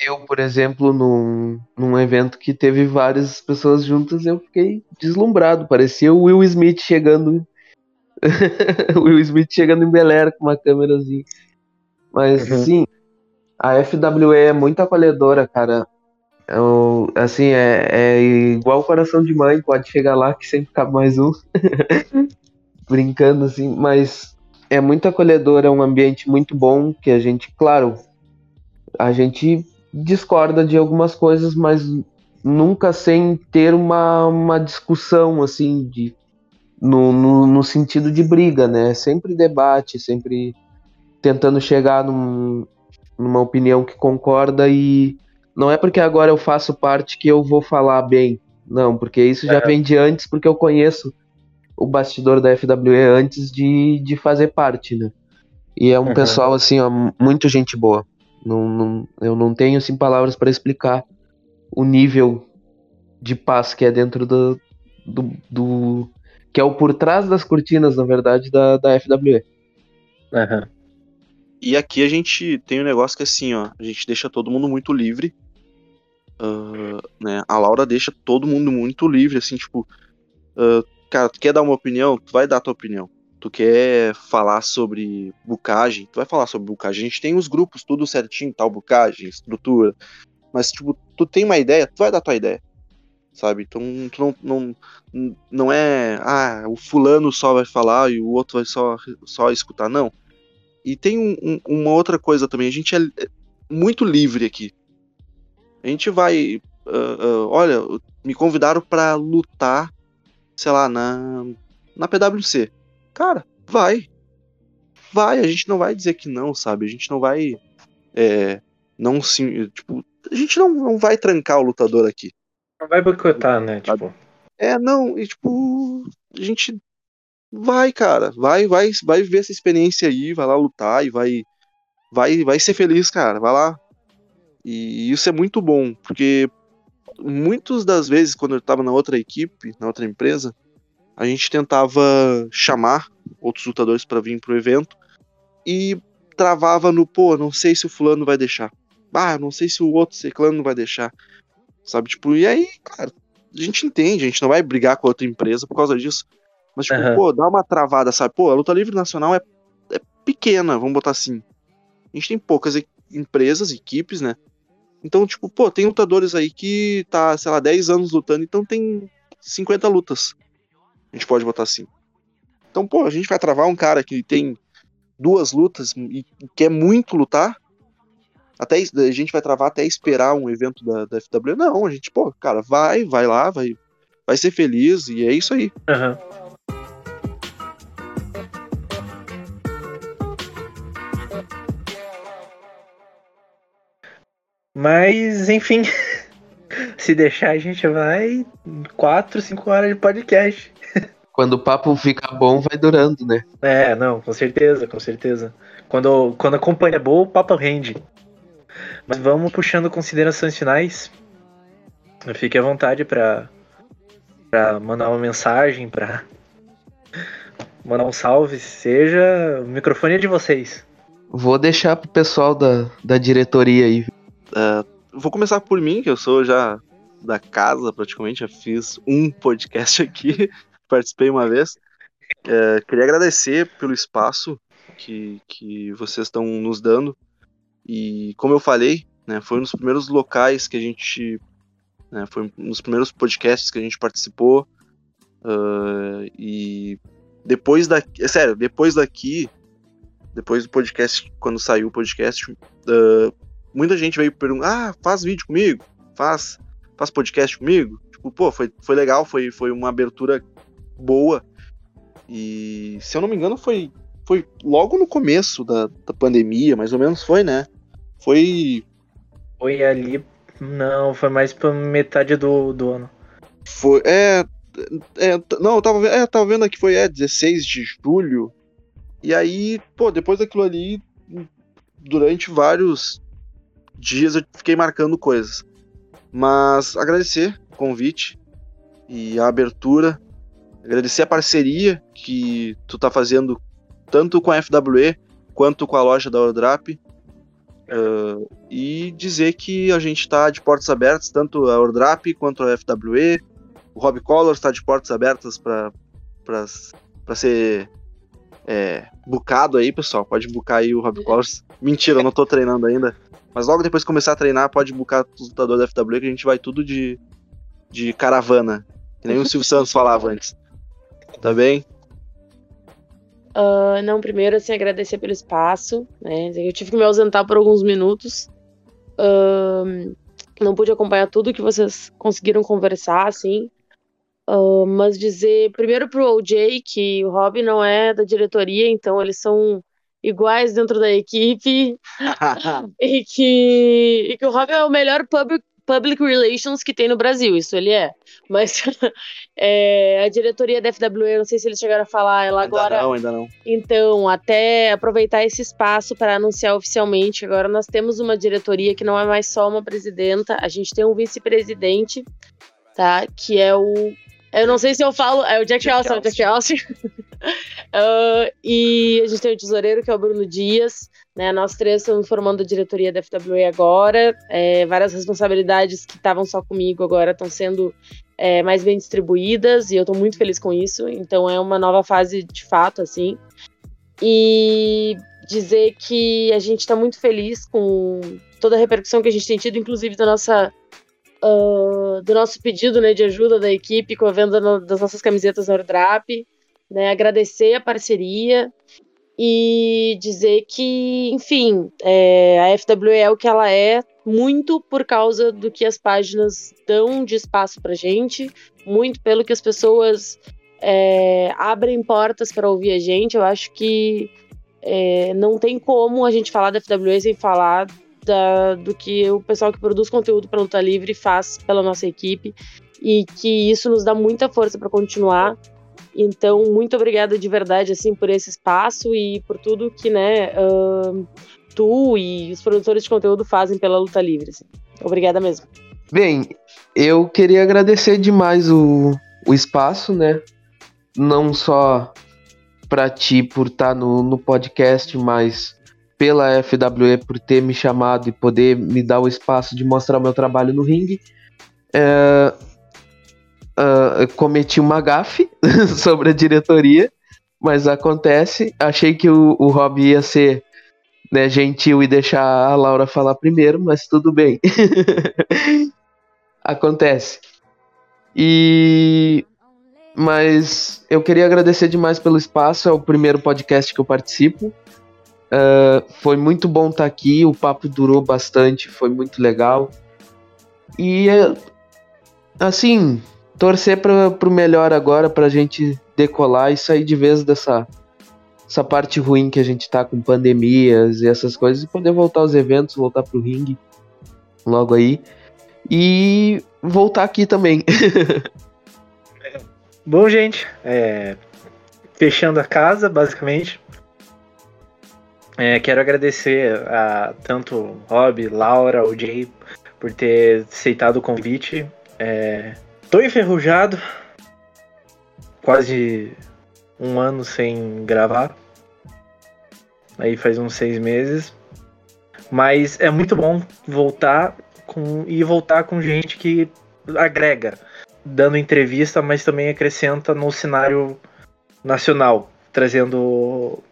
Eu, por exemplo, num, num evento que teve várias pessoas juntas, eu fiquei deslumbrado. Parecia o Will Smith chegando. Will Smith chegando em Bel Air com uma câmerazinha. Mas, uhum. sim, a FWE é muito acolhedora, cara. Eu, assim, é, é igual o coração de mãe, pode chegar lá que sempre cabe mais um. Brincando, assim, mas é muito acolhedor, é um ambiente muito bom que a gente, claro, a gente discorda de algumas coisas, mas nunca sem ter uma, uma discussão, assim, de, no, no, no sentido de briga, né? Sempre debate, sempre tentando chegar num, numa opinião que concorda e não é porque agora eu faço parte que eu vou falar bem. Não, porque isso já é. vem de antes, porque eu conheço o bastidor da FWE antes de, de fazer parte, né? E é um uhum. pessoal, assim, ó, muito gente boa. Não, não, eu não tenho, assim, palavras para explicar o nível de paz que é dentro do, do, do, que é o por trás das cortinas, na verdade, da, da FWE. Uhum. E aqui a gente tem um negócio que assim, ó, a gente deixa todo mundo muito livre. Uh, né? A Laura deixa todo mundo muito livre, assim, tipo, uh, cara, tu quer dar uma opinião? Tu vai dar tua opinião. Tu quer falar sobre bucagem? Tu vai falar sobre bucagem. A gente tem os grupos, tudo certinho, tal, bucagem, estrutura. Mas, tipo, tu tem uma ideia, tu vai dar tua ideia. Sabe? Então, tu não, não, não é, ah, o fulano só vai falar e o outro vai só, só escutar. Não e tem um, um, uma outra coisa também, a gente é muito livre aqui. A gente vai. Uh, uh, olha, me convidaram para lutar, sei lá, na, na PWC. Cara, vai. Vai, a gente não vai dizer que não, sabe? A gente não vai. É, não se. Tipo, a gente não, não vai trancar o lutador aqui. Não vai boicotar, né? Tipo. É, não, e tipo, a gente vai, cara, vai, vai, vai viver essa experiência aí, vai lá lutar e vai, vai, vai ser feliz, cara, vai lá. E isso é muito bom, porque muitas das vezes quando eu estava na outra equipe, na outra empresa, a gente tentava chamar outros lutadores para vir pro evento e travava no, pô, não sei se o fulano vai deixar. Ah, não sei se o outro ciclano vai deixar. Sabe, tipo, e aí, cara, a gente entende, a gente não vai brigar com a outra empresa por causa disso. Mas, tipo, uhum. pô, dá uma travada, sabe? Pô, a luta livre nacional é, é pequena, vamos botar assim. A gente tem poucas e empresas, equipes, né? Então, tipo, pô, tem lutadores aí que tá, sei lá, 10 anos lutando, então tem 50 lutas. A gente pode botar assim. Então, pô, a gente vai travar um cara que tem duas lutas e quer muito lutar. Até a gente vai travar até esperar um evento da, da FW. Não, a gente, pô, cara, vai, vai lá, vai, vai ser feliz e é isso aí. Uhum. Mas, enfim. Se deixar, a gente vai 4, 5 horas de podcast. Quando o papo fica bom, vai durando, né? É, não, com certeza, com certeza. Quando, quando a companhia é boa, o papo rende. Mas vamos puxando considerações finais. Fique à vontade para para mandar uma mensagem, para mandar um salve, seja. O microfone é de vocês. Vou deixar pro pessoal da, da diretoria aí. Uh, vou começar por mim, que eu sou já da casa praticamente, já fiz um podcast aqui, participei uma vez. Uh, queria agradecer pelo espaço que, que vocês estão nos dando. E como eu falei, né, foi um dos primeiros locais que a gente. Né, foi um dos primeiros podcasts que a gente participou. Uh, e depois daqui. É sério, depois daqui. Depois do podcast, quando saiu o podcast, uh, muita gente veio perguntar, ah, faz vídeo comigo, faz, faz podcast comigo. Tipo, pô, foi, foi legal, foi, foi uma abertura boa. E se eu não me engano, foi, foi logo no começo da, da pandemia, mais ou menos foi, né? Foi. Foi ali. Não, foi mais pra metade do, do ano. Foi. É. é não, eu tava, vendo- é, eu tava vendo aqui, foi é, 16 de julho. E aí, pô, depois daquilo ali, durante vários dias eu fiquei marcando coisas. Mas agradecer o convite e a abertura. Agradecer a parceria que tu tá fazendo tanto com a FWE quanto com a loja da Ordrap. Ah, e dizer que a gente tá de portas abertas, tanto a Ordrap quanto a FWE. O Rob Colors está de portas abertas para ser é, bucado aí, pessoal. Pode bucar aí o Rob Colors. Mentira, eu não tô treinando ainda. Mas logo depois que começar a treinar, pode bucar os lutadores da FWE, que a gente vai tudo de, de caravana. Que nem o Silvio Santos falava antes. Tá bem? Ah, não, primeiro, assim, agradecer pelo espaço, né? Eu tive que me ausentar por alguns minutos. Ahn, não pude acompanhar tudo que vocês conseguiram conversar, assim. Ah, mas dizer, primeiro pro OJ, que o Rob não é da diretoria, então eles são iguais dentro da equipe. E que, e que o Rob é o melhor public, public relations que tem no Brasil, isso ele é. Mas é, a diretoria da FWE, não sei se eles chegaram a falar, ela agora. Ainda não, ainda não. Então, até aproveitar esse espaço para anunciar oficialmente, agora nós temos uma diretoria que não é mais só uma presidenta, a gente tem um vice-presidente, tá? Que é o. Eu não sei se eu falo, é o Jack, Jack é Jack. Ah, e a gente tem o tesoureiro, que é o Bruno Dias. Né, nós três estamos formando a diretoria da FWE agora. É, várias responsabilidades que estavam só comigo agora estão sendo é, mais bem distribuídas e eu estou muito feliz com isso. Então é uma nova fase de fato, assim. E dizer que a gente está muito feliz com toda a repercussão que a gente tem tido, inclusive da nossa ah, do nosso pedido né, de ajuda da equipe com a venda no- das nossas camisetas na Ordrap. Né, agradecer a parceria e dizer que, enfim, é, a FWE é o que ela é, muito por causa do que as páginas dão de espaço pra gente, muito pelo que as pessoas é, abrem portas para ouvir a gente. Eu acho que é, não tem como a gente falar da FWE sem falar da- do que o pessoal que produz conteúdo para Luta Livre faz pela nossa equipe e que isso nos dá muita força para continuar. Então, muito obrigada de verdade, assim, por esse espaço e por tudo que, né, ahn, tu e os produtores de conteúdo fazem pela luta livre. assim. Obrigada mesmo. Bem, eu queria agradecer demais o, o espaço, né? Não só pra ti por estar no, no podcast, mas pela FWE por ter me chamado e poder me dar o espaço de mostrar meu trabalho no ringue. É, eu cometi uma gafe sobre a diretoria, mas acontece. Achei que o, o Rob ia ser né, gentil e deixar a Laura falar primeiro, mas tudo bem. Acontece. E. Mas eu queria agradecer demais pelo espaço, é o primeiro podcast que eu participo. Ah, foi muito bom estar aqui, o papo durou bastante, foi muito legal. E assim, torcer para pro melhor agora, pra gente decolar e sair de vez dessa essa parte ruim que a gente tá com pandemias e essas coisas, e poder voltar aos eventos, voltar pro ringue logo aí. E voltar aqui também. Bom, gente, é, fechando a casa, basicamente. É, quero agradecer a tanto Rob, Laura, o Jay por ter aceitado o convite. É, tô enferrujado, quase um ano sem gravar. Aí faz uns seis meses. Mas é muito bom voltar com e voltar com gente que agrega, dando entrevista, mas também acrescenta no cenário nacional, trazendo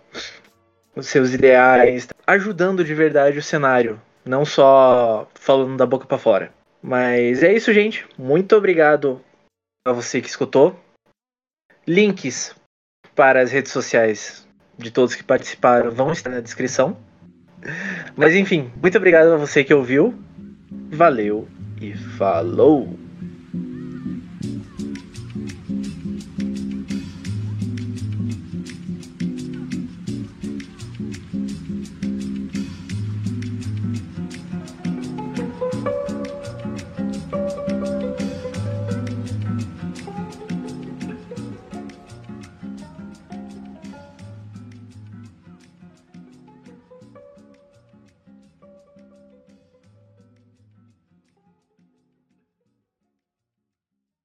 os seus ideais, ajudando de verdade o cenário, não só falando da boca pra fora. Mas é isso, gente. Muito obrigado a você que escutou. Links para as redes sociais de todos que participaram vão estar na descrição. Mas enfim, muito obrigado a você que ouviu. Valeu e falou!